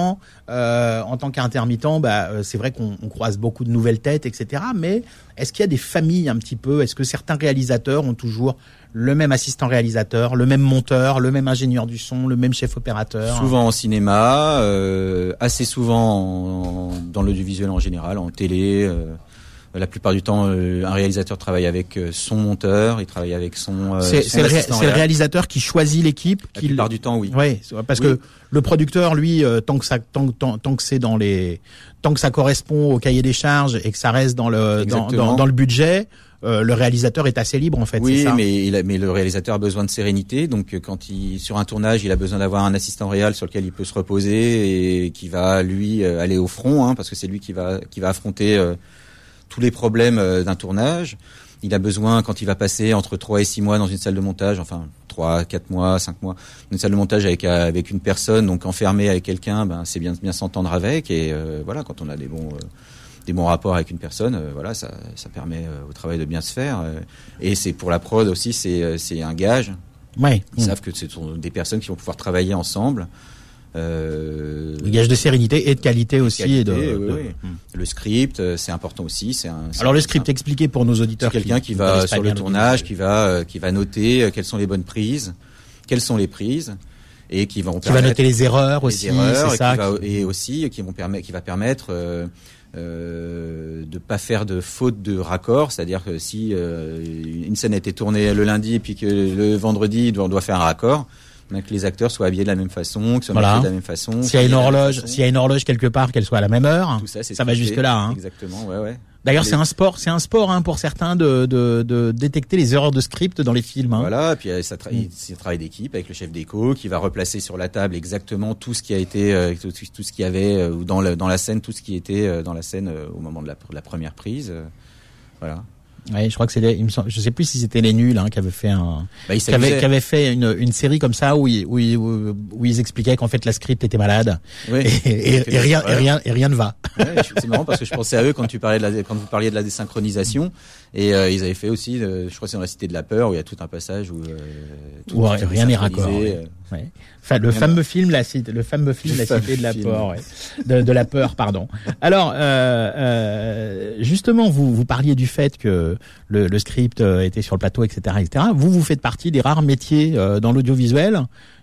euh, en tant qu'intermittent bah c'est vrai qu'on on croise beaucoup de nouvelles têtes etc. Mais est-ce qu'il y a des familles un petit peu? Est-ce que certains réalisateurs ont toujours le même assistant réalisateur, le même monteur, le même ingénieur du son, le même chef opérateur? Souvent en cinéma, euh, assez souvent en- dans l'audiovisuel en général, en télé. euh, la plupart du temps, euh, un réalisateur travaille avec euh, son monteur, il travaille avec son. euh, C'est le, ré- le réal. réalisateur qui choisit l'équipe. La plupart du temps, oui. C'est- parce Oui. que le producteur, lui, euh, tant que ça, tant, tant, tant que c'est dans les, tant que ça correspond au cahier des charges et que ça reste dans le, dans, Exactement. dans, dans le budget, euh, le réalisateur est assez libre en fait. Oui, ça mais, il a- mais le réalisateur a besoin de sérénité. Donc, euh, quand il sur un tournage, il a besoin d'avoir un assistant réel sur lequel il peut se reposer et qui va lui euh, aller au front, hein, parce que c'est lui qui va qui va affronter euh, tous les problèmes euh, d'un tournage. Il a besoin, quand il va passer entre 3 et 6 mois dans une salle de montage, enfin 3, 4 mois, 5 mois, une salle de montage avec euh, avec une personne, donc enfermé avec quelqu'un, ben c'est bien bien s'entendre avec. Et euh, voilà, quand on a des bons euh, des bons rapports avec une personne, euh, voilà, ça, ça permet au travail de bien se faire. et c'est pour la prod aussi, c'est c'est un gage. Ouais. Ils savent que ce sont des personnes qui vont pouvoir travailler ensemble. Euh, Le gage de sérénité et de qualité aussi. et de, qualité, oui, de- oui. Mm. Le script, euh, c'est important aussi. C'est c'est Alors le un- script expliqué pour nos c'est auditeurs. quelqu'un qui, va sur le tournage, qui va euh, qui va noter euh, quelles sont les bonnes prises, quelles sont les prises, et qui vont qui va noter les erreurs les aussi, erreurs c'est et, ça. qui va, qui- et aussi qui vont permettre qui va permettre euh, euh, de pas faire de faute de raccord c'est-à-dire que si euh, une scène a été tournée le lundi et puis que le vendredi on doit faire un raccord que les acteurs soient habillés de la même façon que soient Voilà. de la même façon S'il y a une horloge, s'il y a une horloge quelque part, qu'elle soit à la même heure. tout ça c'est ça va jusque là. Hein. exactement ouais ouais D'ailleurs, Les- c'est un sport, c'est un sport hein, pour certains de, de, de détecter les erreurs de script dans les films. Hein. Voilà, et puis euh, ça tra- Mm. c'est un travail d'équipe avec le chef d'éco qui va replacer sur la table exactement tout ce qui a été, euh, tout, tout ce qu'il y avait euh, dans, la scène, tout ce qui était euh, dans la scène au moment de la, de la première prise. voilà. Ouais, je crois que c'est les, il me semble, je sais plus si c'était les nuls hein, qui avaient fait un, Bah, qui avaient, s'amusait. qui avaient fait une, une série comme ça où ils, où, ils, où, ils expliquaient qu'en fait la script était malade Oui. et, et- et rien, et rien, et rien ne va. Ouais, c'est marrant parce que je pensais à eux quand tu parlais de la, quand vous parliez de la désynchronisation et euh, ils avaient fait aussi, euh, je crois que c'est dans la Cité de la peur où il y a tout un passage où euh, tout, Où rien est n'est raccord, ouais. euh, Ouais. Enfin, le Rien fameux film, la cité, le fameux film, Le la cité de la film. peur, ouais. de, de la peur, pardon. Alors, euh, euh, justement, vous vous parliez du fait que le, le script euh, était sur le plateau, etc., etc. Vous, vous faites partie des rares métiers euh, dans l'audiovisuel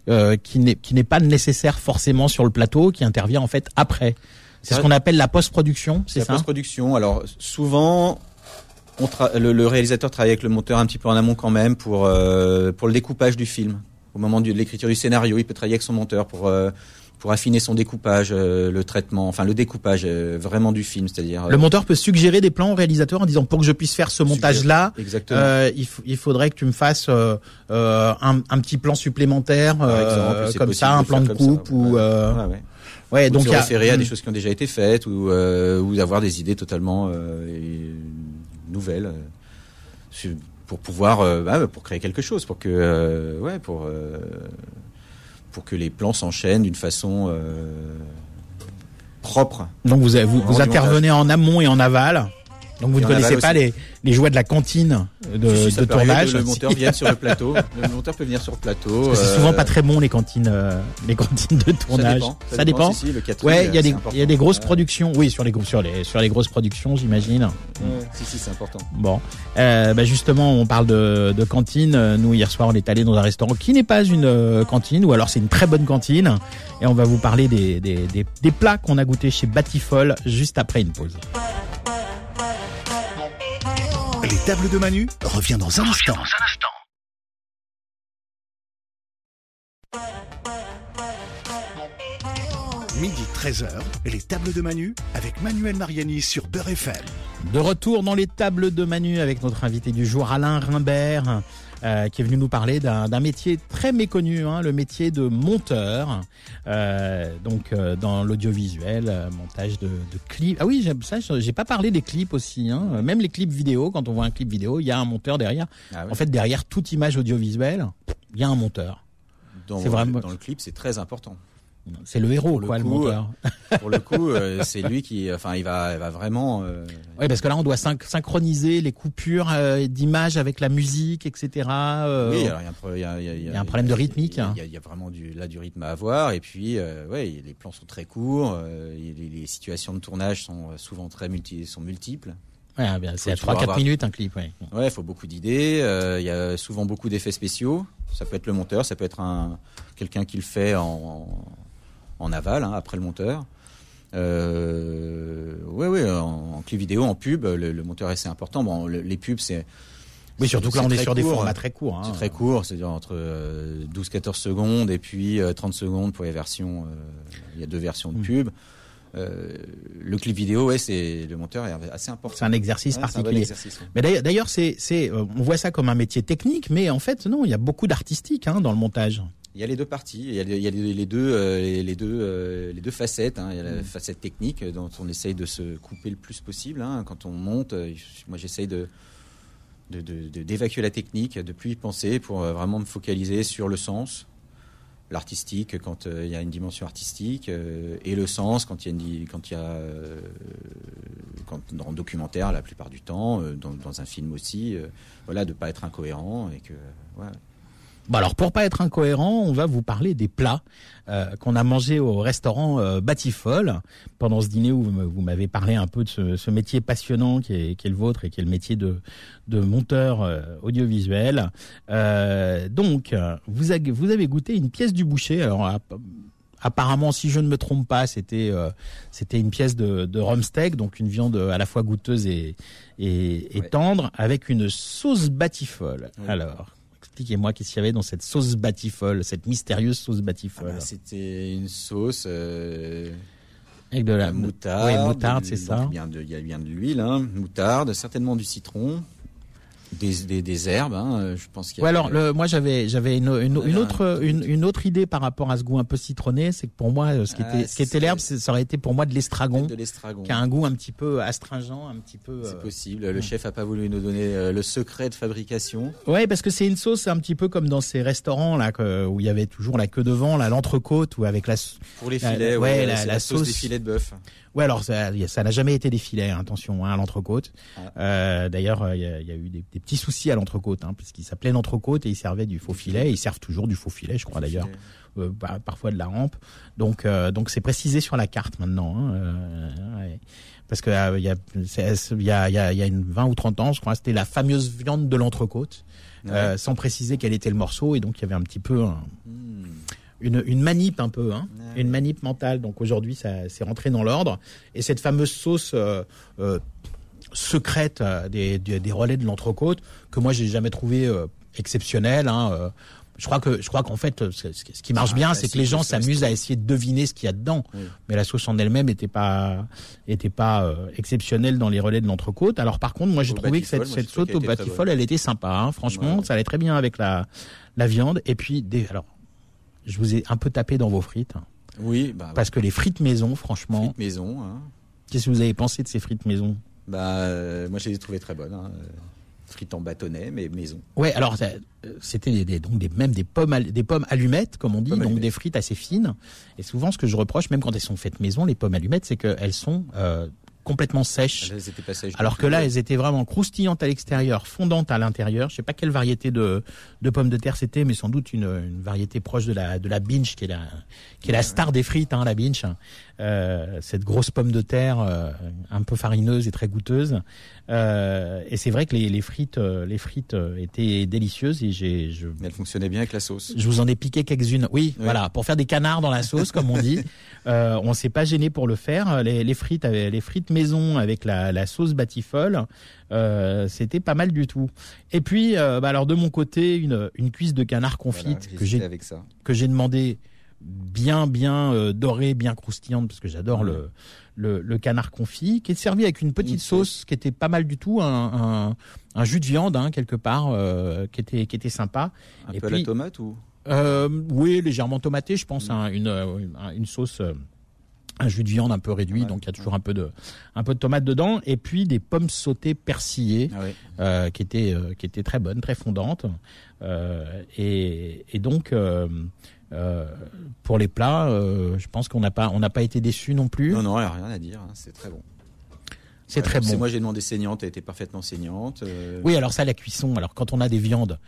euh, qui n'est qui n'est pas nécessaire forcément sur le plateau, qui intervient en fait après. C'est ce qu'on appelle la post-production, c'est la ça? post-production. Alors souvent, on le, le réalisateur travaille avec le monteur un petit peu en amont quand même pour euh, pour le découpage du film. Au moment de l'écriture du scénario, il peut travailler avec son monteur pour euh, pour affiner son découpage, euh, le traitement, enfin le découpage euh, vraiment du film, c'est-à-dire euh, Le monteur peut suggérer des plans au réalisateur en disant pour que je puisse faire ce montage-là. Euh, il, il faudrait que tu me fasses un, un petit plan supplémentaire, Par euh, exemple, comme ça, un plan de comme ça, coupe ou ouais. euh, Ouais, ouais. ouais. Ou donc se y a- référer à des Hmm. choses qui ont déjà été faites ou euh, ou d'avoir des idées totalement euh, et- nouvelles euh, pour pouvoir euh, bah, pour créer quelque chose pour que euh, ouais pour euh, pour que les plans s'enchaînent d'une façon propre Donc vous, avez- vous, vous intervenez en amont et en aval. Donc vous Et ne connaissez pas les, les joies de la cantine de, Si, si, ça de tournage. le monteur Si. vienne sur le plateau le monteur peut venir sur le plateau c'est euh, souvent pas très bon les cantines, euh, les cantines de tournage. ça dépend, Ça le catering, Ouais, il y a des, il y a des grosses productions. Oui, sur les sur les sur les grosses productions, j'imagine. Ouais, si si c'est important Bon, euh, bah justement, on parle de, de cantine. Nous, hier soir, on est allé dans un restaurant qui n'est pas une euh, cantine, ou alors c'est une très bonne cantine. Et on va vous parler des, des, des, des plats qu'on a goûtés chez Batifol juste après une pause. Les tables de Manu revient dans un instant. Midi 13h, les tables de Manu avec Manuel Mariani sur Beurre FM. De retour dans les tables de Manu avec notre invité du jour Alain Rimbert euh, qui est venu nous parler d'un métier très méconnu, hein, le métier de monteur, euh, donc euh, dans l'audiovisuel, euh, montage de, de, clips. Ah oui, ça, j'ai pas parlé des clips aussi. Hein. Même les clips vidéo, quand on voit un clip vidéo, il y a un monteur derrière. Ah. En fait, derrière toute image audiovisuelle, il y a un monteur. Dans, vraiment... dans le clip, c'est très important. C'est le héros, quoi, le, coup, le monteur. pour le coup, euh, c'est lui qui, enfin, il va, il va vraiment. Euh... Oui, parce que là, on doit synchroniser les coupures euh, d'images avec la musique, etc. Euh, oui, alors il y a un, y a, y a un problème de rythmique. Il y, a vraiment du, là du rythme à avoir, et puis, euh, ouais, les plans sont très courts, les, les, situations de tournage sont souvent très multi, sont multiples. Ouais, c'est à 3-4 avoir... minutes un clip. Ouais, ouais, faut beaucoup d'idées. Il y a souvent beaucoup d'effets spéciaux. Ça peut être le monteur, ça peut être un quelqu'un qui le fait en, en aval, hein, après le monteur. Euh, ouais, ouais, en, en, clip vidéo, en pub, le, le monteur est assez important. Bon, le, les pubs, c'est oui, surtout que là, on est sur court, des formats très courts. Hein. C'est très court, c'est-à-dire entre euh, 12-14 secondes et puis euh, 30 secondes pour les versions. Euh, il y a deux versions de pub. Euh, le clip vidéo, ouais, c'est le monteur est assez important. C'est un exercice ouais, particulier. Un bon exercice, ouais. Mais d'ailleurs, c'est, c'est, on voit ça comme un métier technique, mais en fait, non, il y a beaucoup d'artistique hein, dans le montage. Il y a les deux parties, il y a, il y a les, deux, euh, les, deux, euh, les deux facettes. Hein. Il y a la facette technique dont on essaye de se couper le plus possible. Hein. Quand on monte, moi j'essaye de d'évacuer la technique, de plus y penser pour vraiment me focaliser sur le sens, l'artistique quand euh, il y a une dimension artistique euh, et le sens quand il y a une, quand il y a euh, quand dans le documentaire la plupart du temps dans, dans un film aussi voilà de pas être incohérent et que ouais. Bon alors pour pas être incohérent, on va vous parler des plats euh, qu'on a mangés au restaurant euh, Batifol pendant ce dîner où vous m'avez parlé un peu de ce, ce métier passionnant qui est, qui est, le vôtre et qui est le métier de, de monteur euh, audiovisuel. Euh, donc vous avez, vous avez goûté une pièce du boucher. Alors apparemment, si je ne me trompe pas, c'était euh, c'était une pièce de, de rumsteak, donc une viande à la fois goûteuse et, et, et ouais. tendre, avec une sauce batifol. Alors, expliquez-moi qu'est-ce qu'il y avait dans cette sauce batifol, cette mystérieuse sauce batifol. Ah bah, c'était une sauce. Euh... Avec de la, la moutarde. Oui, moutarde, c'est ça. Il y a bien de l'huile, hein, moutarde, certainement du citron, des, des, des herbes. Hein, je pense qu'il y a. Ouais, alors le, moi j'avais j'avais une, une, une, autre une, une, autre idée par rapport à ce goût un peu citronné, c'est que pour moi ce qui était ah, ce qui était l'herbe, ça aurait été pour moi de l'estragon, de l'estragon, qui a un goût un petit peu astringent, un petit peu. C'est euh... possible. Le chef a pas voulu nous donner euh, le secret de fabrication. Ouais, parce que c'est une sauce un petit peu comme dans ces restaurants là que, où il y avait toujours la queue devant, là l'entrecôte ou avec la pour les filets, la, ouais, ouais la, la, la, sauce, sauce des filets de bœuf. Ouais, alors ça, n'a jamais été des filets, hein, attention, hein, à l'entrecôte. Euh, D'ailleurs, il y, y, a eu des, des, petits soucis à l'entrecôte, hein, puisqu'il s'appelait l'entrecôte et il servait du faux filet. Et ils servent toujours du faux filet, je crois d'ailleurs, euh, bah, parfois de la rampe. Donc, euh, donc c'est précisé sur la carte maintenant. Hein, euh, ouais. Parce que il y a, il y a, il y a, y a une 20 ou 30 ans, je crois, c'était la fameuse viande de l'entrecôte, ouais. sans préciser quel était le morceau, et donc il y avait un petit peu. Un, mmh une, une manip un peu, hein, ouais. une manip mentale. Donc aujourd'hui, ça c'est rentré dans l'ordre. Et cette fameuse sauce euh, euh, secrète des, des, des, relais de l'entrecôte que moi j'ai jamais trouvé euh, exceptionnelle. Hein, je crois que je crois qu'en fait, ce, ce, qui marche ah, bien, c'est que les gens s'amusent à essayer de deviner ce qu'il y a dedans. Oui. Mais la sauce en elle-même était pas était pas euh, exceptionnelle dans les relais de l'entrecôte. Alors par contre, moi j'ai trouvé que cette, cette sauce au batifol, elle était sympa. Hein, franchement, ouais. ça allait très bien avec la la viande. Et puis des alors je vous ai un peu tapé dans vos frites. Oui, bah, parce que les frites maison, franchement. Frites maison. Hein. Qu'est-ce que vous avez pensé de ces frites maison? Bah, euh, moi, je les ai trouvées très bonnes. Hein. Frites en bâtonnet, mais maison. Ouais, alors c'était des, des, donc des, même des pommes, des pommes allumettes, comme on dit, pommes donc allumettes. des frites assez fines. Et souvent, ce que je reproche, même quand elles sont faites maison, les pommes allumettes, c'est qu'elles sont euh, complètement sèches. Alors que là, elles étaient vraiment croustillantes à l'extérieur, fondantes à l'intérieur. Je sais pas quelle variété de, de pommes de terre c'était, mais sans doute une, une, variété proche de la de la binge, qui est la qui est la star des frites, hein, la binge. Euh, cette grosse pomme de terre, euh, un peu farineuse et très goûteuse. Euh, et c'est vrai que les, les frites, euh, les frites euh, étaient délicieuses et j'ai. Je... Mais elles fonctionnaient bien avec la sauce. Je vous en ai piqué quelques-unes. Oui, oui. voilà, pour faire des canards dans la sauce, comme on dit. Euh, on s'est pas gêné pour le faire. Les, les frites, les frites maison avec la, la sauce batifol, euh, c'était pas mal du tout. Et puis, euh, bah alors de mon côté, une, une cuisse de canard confite voilà, que j'ai que j'ai demandé bien bien euh, dorée, bien croustillante parce que j'adore le, le le canard confit, qui est servi avec une petite sauce qui était pas mal du tout, un, un, un jus de viande hein, quelque part euh, qui était qui était sympa. Un Et peu à puis- la tomate ou? Euh, oui, légèrement tomaté, je pense, hein, une, euh, une, sauce, un jus de viande un peu réduit, Ouais, donc il y a toujours un peu de, un peu de tomate dedans, et puis des pommes sautées persillées, ah ouais. euh, qui étaient, euh, qui étaient très bonnes, très fondantes, euh, et, et donc. Euh, pour les plats, euh, je pense qu'on n'a pas, on n'a pas été déçus non plus. Non, non, y a rien à dire. hein, C'est très bon. C'est Ouais, très bon. Moi, j'ai demandé saignante, elle était parfaitement saignante. euh, Oui, alors ça, la cuisson. Alors quand on a des viandes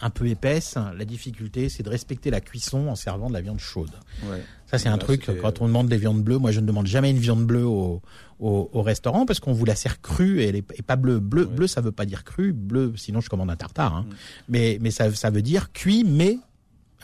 un peu épaisses, la difficulté, c'est de respecter la cuisson en servant de la viande chaude. ouais. Ça, c'est un Là, truc, quand on demande des viandes bleues, moi, je ne demande jamais une viande bleue au, au, au restaurant parce qu'on vous la sert crue et elle est et pas bleue. Bleu, Ouais. bleu, ça veut pas dire cru. Bleu, sinon je commande un tartare. Hein. Mm. Mais, mais ça, ça veut dire cuit, mais,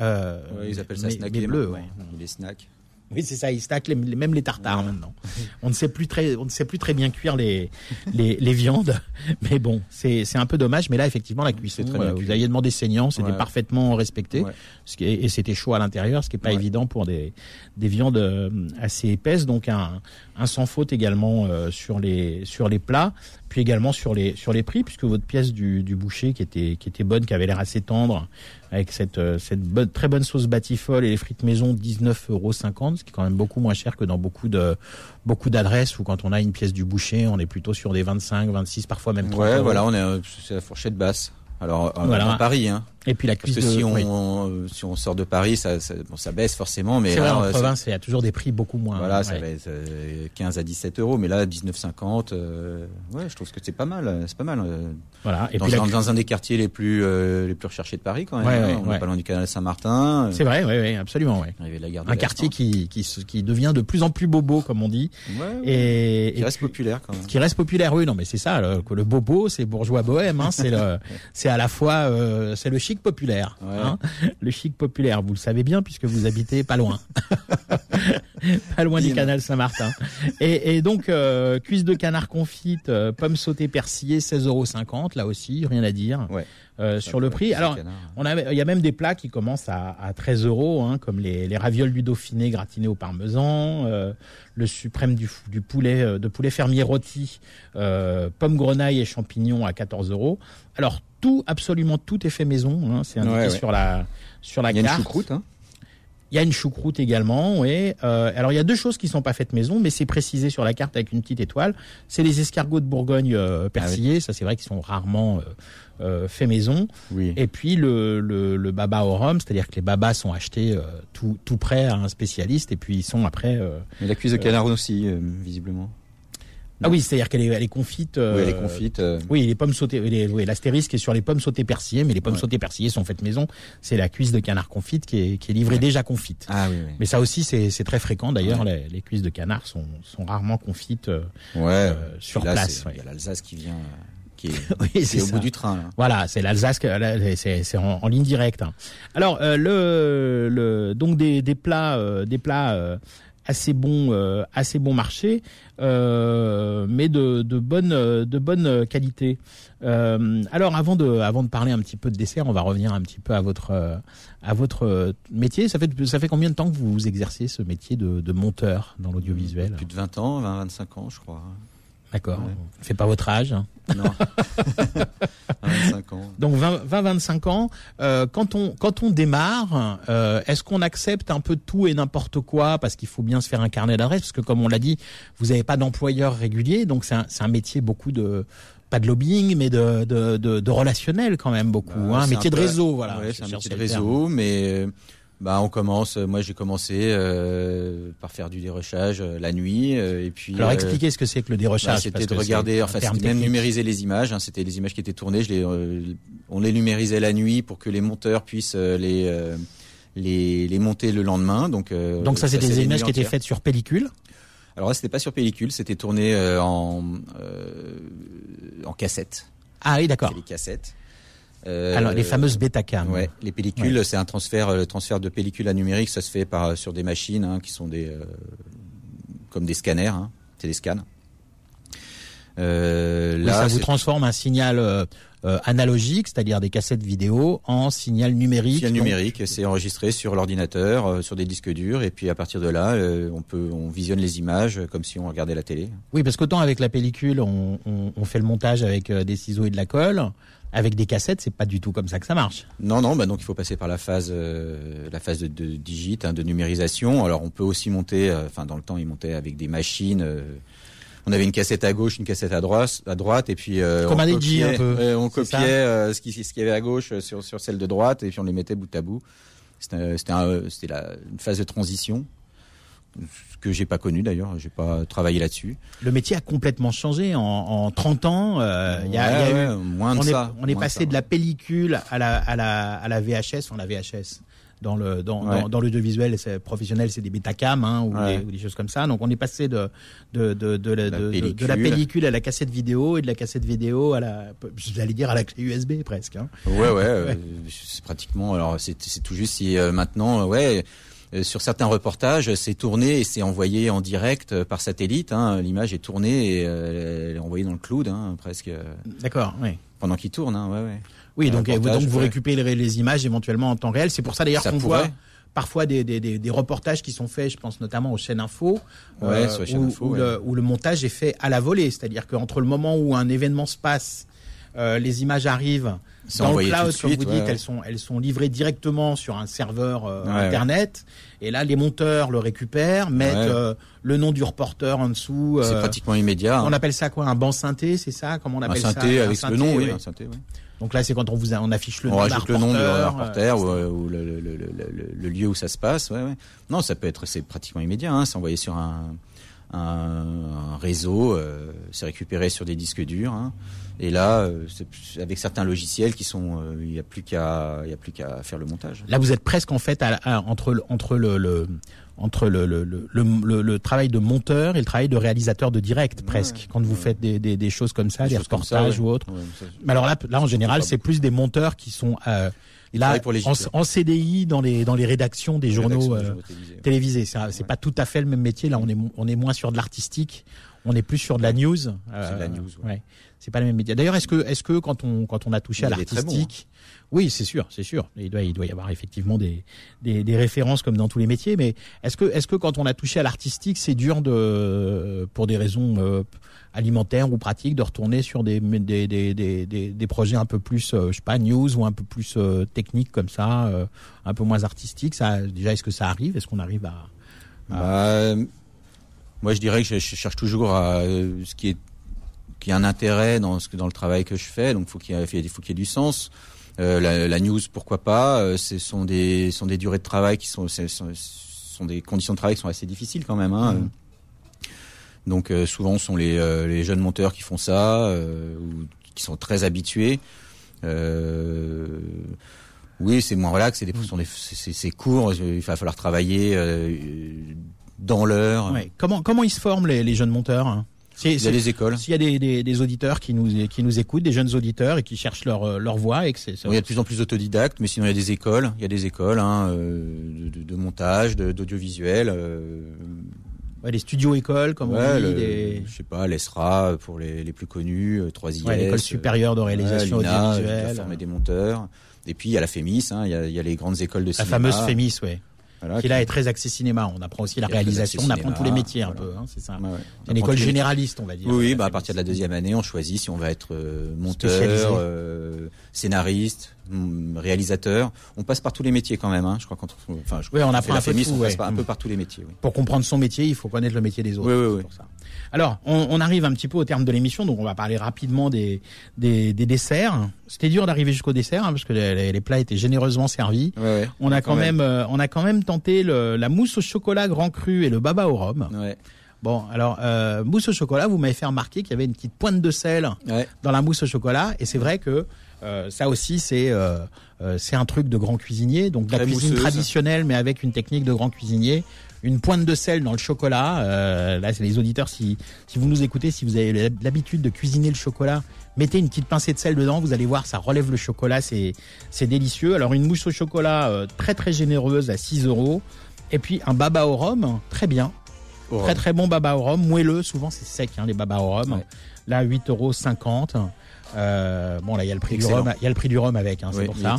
euh, ils appellent ça mais, snacker. mais bleu, ouais. Les snacks. Oui, c'est ça. Ils stackent les, même les tartares Ouais. maintenant. On ne sait plus très, on ne sait plus très bien cuire les les, les viandes, mais bon, c'est c'est un peu dommage. Mais là, effectivement, la cuisson, très euh, vous aviez demandé saignant, c'était Ouais. parfaitement respecté, Ouais. ce qui est- et c'était chaud à l'intérieur, ce qui est pas évident pour des des viandes euh, assez épaisses. Donc un un sans faute également euh, sur les sur les plats, puis également sur les sur les prix, puisque votre pièce du du boucher qui était qui était bonne, qui avait l'air assez tendre, avec cette euh, cette bonne, très bonne sauce batifole et les frites maison 19,50 euros, ce qui est quand même beaucoup moins cher que dans beaucoup de beaucoup d'adresses où quand on a une pièce du boucher, on est plutôt sur des 25, 26, parfois même 30 Ouais, euros. voilà, on est, euh, c'est la fourchette basse. Alors, euh, Voilà. à Paris, hein. Et puis la Parce cuisse que de si on, oui. euh, si on sort de Paris, ça, ça, bon, ça baisse forcément, mais c'est vrai là, en euh, province, il y a toujours des prix beaucoup moins. Voilà, ça ouais. va être euh, 15 à 17 euros, mais là 19,50. Euh, ouais, je trouve que c'est pas mal. C'est pas mal. Voilà. Et dans, puis la un, cu- dans un des quartiers les plus euh, les plus recherchés de Paris quand même. Ouais, hein. ouais, on est pas loin du canal Saint-Martin. c'est vrai, oui, oui, absolument, ouais. arrivé de la gare de Un quartier hein. qui, qui qui devient de plus en plus bobo, comme on dit, et, qui et reste puis- populaire quand même. qui reste populaire. Oui, non, mais c'est ça. Le, bobo, c'est bourgeois bohème. Hein, c'est à la fois, euh, c'est le chic populaire. Ouais. Hein, le chic populaire. Vous le savez bien puisque vous habitez pas loin, pas loin du canal Saint-Martin. Et, et donc euh, cuisse de canard confite, euh, pommes sautées persillées, 16,50 euros. Là aussi, rien à dire Ouais. euh, sur le prix. Alors. On a, il y a même des plats qui commencent à, à 13 euros, hein, comme les, les ravioles du Dauphiné gratinés au parmesan, euh, le suprême du, poulet euh, de poulet fermier rôti, pommes grenaille et champignons à 14 euros. Alors tout, absolument tout est fait maison. Hein, c'est indiqué Ouais, ouais. sur la sur la Il y a une choucroute. Hein. Il y a une choucroute également, oui. Euh, alors il y a deux choses qui sont pas faites maison, mais c'est précisé sur la carte avec une petite étoile. C'est les escargots de Bourgogne euh, persillés. Ça c'est vrai qu'ils sont rarement euh, euh, faits maison. Oui. Et puis le, le, le baba au rhum, c'est-à-dire que les babas sont achetés tout, tout prêt à un spécialiste et puis ils sont après. Mais la cuisse de canard aussi, visiblement. Ah oui, c'est-à-dire qu'elle est, elle est confite. euh, oui, elle est confite. euh, Oui, les pommes sautées. Les, oui, l'astérisque est sur les pommes sautées persillées, mais les pommes Ouais. sautées persillées sont faites maison. C'est la cuisse de canard confite qui est, qui est livrée Ouais. déjà confite. Ah oui, oui. Mais ça aussi, c'est c'est très fréquent. D'ailleurs, les, les cuisses de canard sont, sont rarement confites euh, Ouais. euh, sur là, place. Il y a l'Alsace qui vient, euh, qui est, Oui, c'est est au ça. bout du train. Là. Voilà, c'est l'Alsace, c'est c'est en, en ligne directe. hein. Alors euh, le, le donc des, des plats euh, des plats euh, assez bons euh, assez bon marché, euh, mais de, de bonne euh, de bonne qualité. Euh, alors avant de avant de parler un petit peu de dessert, on va revenir un petit peu à votre euh, à votre euh, métier. Ça fait ça fait combien de temps que vous exercez ce métier de, de monteur dans l'audiovisuel? Plus de 20 ans, 20, 25 ans, je crois. D'accord. Ouais. Fait pas votre âge. hein. Non. 25 ans. Donc 20-25 ans, euh, quand on quand on démarre, euh, est-ce qu'on accepte un peu tout et n'importe quoi parce qu'il faut bien se faire un carnet d'adresses? Parce que comme on l'a dit, vous n'avez pas d'employeur régulier, donc c'est un, c'est un métier beaucoup de pas de lobbying mais de de, de, de relationnel quand même beaucoup, Bah, hein, un c'est métier de peu- réseau, voilà. Ouais, c'est un métier de le terme. réseau, mais euh, bah on commence. Moi, j'ai commencé euh, par faire du dérochage euh, la nuit, euh, et puis. Alors euh, expliquez ce que c'est que le bah, dérochage. c'était parce de regarder, enfin, c'était même numériser les images. Hein, c'était les images qui étaient tournées. Je les, euh, on les numérisait la nuit pour que les monteurs puissent euh, les euh, les, les monter le lendemain. Donc, euh, Donc ça, c'est des images qui étaient faites sur pellicule. Alors là, c'était pas sur pellicule, c'était tourné euh, en euh, en cassette. Ah oui, d'accord. Les cassettes. Euh, Alors les fameuses Betacam. Ouais, les pellicules, c'est un transfert, euh, le transfert de pellicule à numérique, ça se fait par sur des machines hein, qui sont des euh, comme des scanners, hein, téléscans. Euh, Oui, là, ça vous transforme un signal euh, euh, analogique, c'est-à-dire des cassettes vidéo, en signal numérique. Signal numérique, c'est enregistré sur l'ordinateur, euh, sur des disques durs, et puis à partir de là, euh, on peut, on visionne les images euh, comme si on regardait la télé. Oui, parce qu'autant avec la pellicule, on, on- on fait le montage avec euh, des ciseaux et de la colle. Avec des cassettes, c'est pas du tout comme ça que ça marche. Non, non, bah donc il faut passer par la phase, euh, la phase de, de digit, hein, de numérisation. Alors on peut aussi monter, euh, enfin dans le temps, ils montaient avec des machines. euh, on avait une cassette à gauche, une cassette à droite, à droite, et puis euh, Comme on un copiait, un peu. on copiait euh, ce qui ce qu'il y avait à gauche sur sur celle de droite, et puis on les mettait bout à bout. C'était un- une phase de transition ce que j'ai pas connu d'ailleurs, j'ai pas travaillé là-dessus. Le métier a complètement changé en, en 30 ans. euh, il y a, Ouais, il y a ouais, eu, moins de on est, ça. on est passé ça, de la pellicule à la, à la, à la VHS, enfin la VHS. Dans le dans, dans, dans l'audiovisuel professionnel, c'est des Betacam hein, ou, des, ou des choses comme ça. Donc on est passé de de de de, la, de, pellicule. à la cassette vidéo et de la cassette vidéo à la j'allais dire à la clé USB presque. Hein. Ouais, ouais, euh, c'est pratiquement. Alors, c'est tout juste si euh, maintenant, ouais, sur certains reportages, c'est tourné et c'est envoyé en direct euh, par satellite. Hein, L'image est tournée et euh, elle est envoyée dans le cloud, hein, presque euh, D'accord, oui. pendant qu'il tourne. Hein, ouais, ouais. Oui, donc, vous, récupérez les images éventuellement en temps réel. C'est pour ça d'ailleurs qu'on voit parfois des, des, des, des reportages qui sont faits, je pense notamment aux chaînes info, euh, Ouais, sur les chaînes où, info, où ouais. le, où le montage est fait à la volée. C'est-à-dire qu'entre le moment où un événement se passe, euh, les images arrivent dans le cloud, comme vous dites, ouais. elles sont elles sont livrées directement sur un serveur euh, Ouais, internet. Et là, les monteurs le récupèrent, mettent Ouais. euh, le nom du reporter en dessous. C'est euh, pratiquement immédiat. on hein. appelle ça quoi Un banc synthé, c'est ça Comment on Un appelle ça? synthé Un avec synthé, le nom, oui, oui. un synthé. Donc là, c'est quand on vous a- on affiche le on nom rajoute le nom du reporter, euh, ou, ou le, le- le- le- le- le lieu où ça se passe. Ouais, ouais. Non, ça peut être, c'est pratiquement immédiat. Hein, c'est envoyé sur un, un, un réseau, euh, c'est récupéré sur des disques durs. Hein, et là, euh, avec certains logiciels qui sont, euh, il n'y a plus qu'à, il y a plus qu'à faire le montage. Là, vous êtes presque en fait à- à- entre le, entre le, le- entre le, le, le, le- travail de monteur et le travail de réalisateur de direct, presque, quand vous ouais. faites des, des, des choses comme ça, des, ça, reportages ouais. ou autres. Mais alors là, là en général, c'est plus des monteurs qui sont euh, là travaillent pour les en, en CDI dans les dans les rédactions des journaux, des euh, journaux télévisés. télévisés. C'est pas tout à fait le même métier. Là, on est on est moins sur de l'artistique, on est plus sur de la news. euh, de la news, ouais. C'est pas le même métier. D'ailleurs, est-ce que est-ce que quand on quand on a touché à Il bon, hein. l'artistique, oui, c'est sûr, c'est sûr. Il doit il doit y avoir effectivement des des, des références comme dans tous les métiers. Mais est-ce que est-ce que quand on a touché à l'artistique, c'est dur de pour des raisons euh, alimentaires ou pratiques de retourner sur des des des des, des, des projets un peu plus euh, je sais pas news ou un peu plus euh, techniques comme ça, euh, un peu moins artistiques. Ça déjà est-ce que ça arrive? Est-ce qu'on arrive à Bah, moi, je dirais que je, je cherche toujours à euh, ce qui est qui a un intérêt dans ce que dans le travail que je fais. Donc, faut qu'il y ait, faut qu'il y ait du sens. Euh, la, la news, pourquoi pas euh, Ce sont des sont des durées de travail qui sont sont, sont des conditions de travail qui sont assez difficiles quand même. Hein. Mhm. Donc, souvent, ce sont les les jeunes monteurs qui font ça ou qui sont très habitués. Euh, oui, c'est moins relax. C'est des, des- c'est- c'est c'est court. Il va falloir travailler euh, dans l'heure. Ouais. Comment comment ils se forment les, les jeunes monteurs hein? Il y a des écoles. S'il y a des, des, des auditeurs qui nous qui nous écoutent, des jeunes auditeurs et qui cherchent leur euh, leur voix et que c'est ça- Bon, il y a de plus en plus d'autodidactes, mais sinon il y a des écoles. Il y a des écoles hein, euh, de, de- de montage, d'audiovisuel. euh, ouais, des studios écoles comme ouais, on dit, le- des je sais pas, l'ESRA pour les, les plus connus, euh, 3IS. ouais, l'école supérieure de réalisation l'INA, qui a audiovisuelle, formé des monteurs. Et puis il y a la FEMIS, hein, il, y a, il y a les grandes écoles de la cinéma. fameuse FEMIS, ouais, voilà, qui là est très axée cinéma. On apprend aussi la réalisation, on apprend cinéma, tous les métiers un voilà. peu, hein, c'est ça. Ouais, ouais. C'est une école généraliste, on va dire. Oui, la bah, à partir de la deuxième année, on choisit si on va être euh, monteur, euh, scénariste, réalisateur. On passe par tous les métiers quand même. Hein. Je crois quand on, enfin, je Oui, on apprend un peu de FEMIS, tout, on ouais. passe par- un Mm. peu par tous les métiers. Oui. Pour comprendre son métier, il faut connaître le métier des autres. Oui, oui, pour ça. Alors, on, on arrive un petit peu au terme de l'émission, donc on va parler rapidement des, des, des desserts. C'était dur d'arriver jusqu'au dessert, hein, parce que les, les plats étaient généreusement servis. Ouais, ouais. On a quand, même, euh, on a quand même tenté le, la mousse au chocolat grand cru et le baba au rhum. Ouais. Bon, alors euh, mousse au chocolat, vous m'avez fait remarquer qu'il y avait une petite pointe de sel Ouais. dans la mousse au chocolat, et c'est vrai que euh, ça aussi c'est euh, euh, c'est un truc de grand cuisinier, donc de la cuisine mousseuse. traditionnelle, mais avec une technique de grand cuisinier. Une pointe de sel dans le chocolat. là, c'est les auditeurs. Si si vous nous écoutez, si vous avez l'habitude de cuisiner le chocolat, mettez une petite pincée de sel dedans. Vous allez voir, ça relève le chocolat. C'est c'est délicieux. Alors une mousse au chocolat très très généreuse à 6 euros. Et puis un baba au rhum, très bien. Au Très rhum. très bon baba au rhum, moelleux, souvent c'est sec hein, les baba au rhum. Ouais. Là 8,50 euros. Euh, bon là il y a le prix Excellent. du rhum, il y a le prix du rhum avec, hein, c'est Oui, pour ça.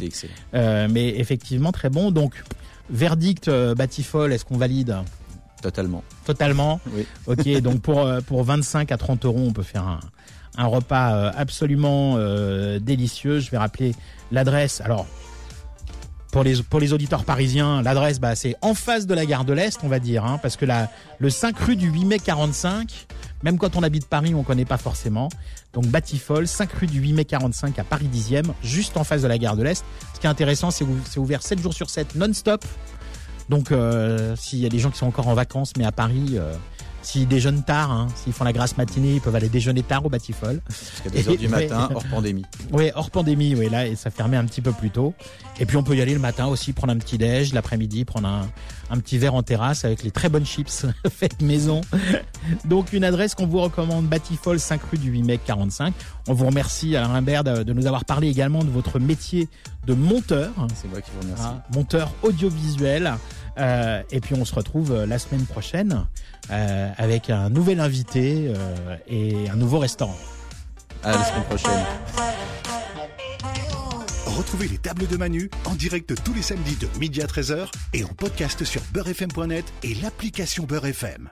Euh, mais effectivement très bon. Donc verdict euh, Batifol, est-ce qu'on valide? Totalement. totalement Oui. Ok, donc pour pour 25 à 30 euros, on peut faire un un repas absolument euh, délicieux. Je vais rappeler l'adresse. Alors pour les pour les auditeurs parisiens, l'adresse bah c'est en face de la gare de l'Est, on va dire, hein, parce que la le 5 rue du 8 mai 45. Même quand on habite Paris, on connaît pas forcément. Donc Batifol, 5 rue du 8 mai 45 à Paris 10e, juste en face de la gare de l'Est. Ce qui est intéressant, c'est que c'est ouvert 7 jours sur 7 non-stop. Donc euh, s'il y a des gens qui sont encore en vacances mais à Paris, euh, s'ils déjeunent tard, hein, s'ils font la grasse matinée, ils peuvent aller déjeuner tard au Batifol. Jusqu'à 2 heures du Et- matin, hors pandémie. Oui, hors pandémie, oui, là, et ça fermait un petit peu plus tôt. Et puis on peut y aller le matin aussi, prendre un petit déj, l'après-midi, prendre un, un petit verre en terrasse avec les très bonnes chips faites maison. Donc une adresse qu'on vous recommande, Batifol, 5 rue du 8 mai 45. On vous remercie Alain Rimbert de, de nous avoir parlé également de votre métier de monteur, C'est moi qui vous remercie. hein, monteur audiovisuel. Euh, et puis on se retrouve euh, la semaine prochaine euh, avec un nouvel invité euh, et un nouveau restaurant. À la semaine prochaine. Retrouvez les tables de Manu en direct tous les samedis de midi à 13h et en podcast sur beurrefm.net et l'application Beurre FM.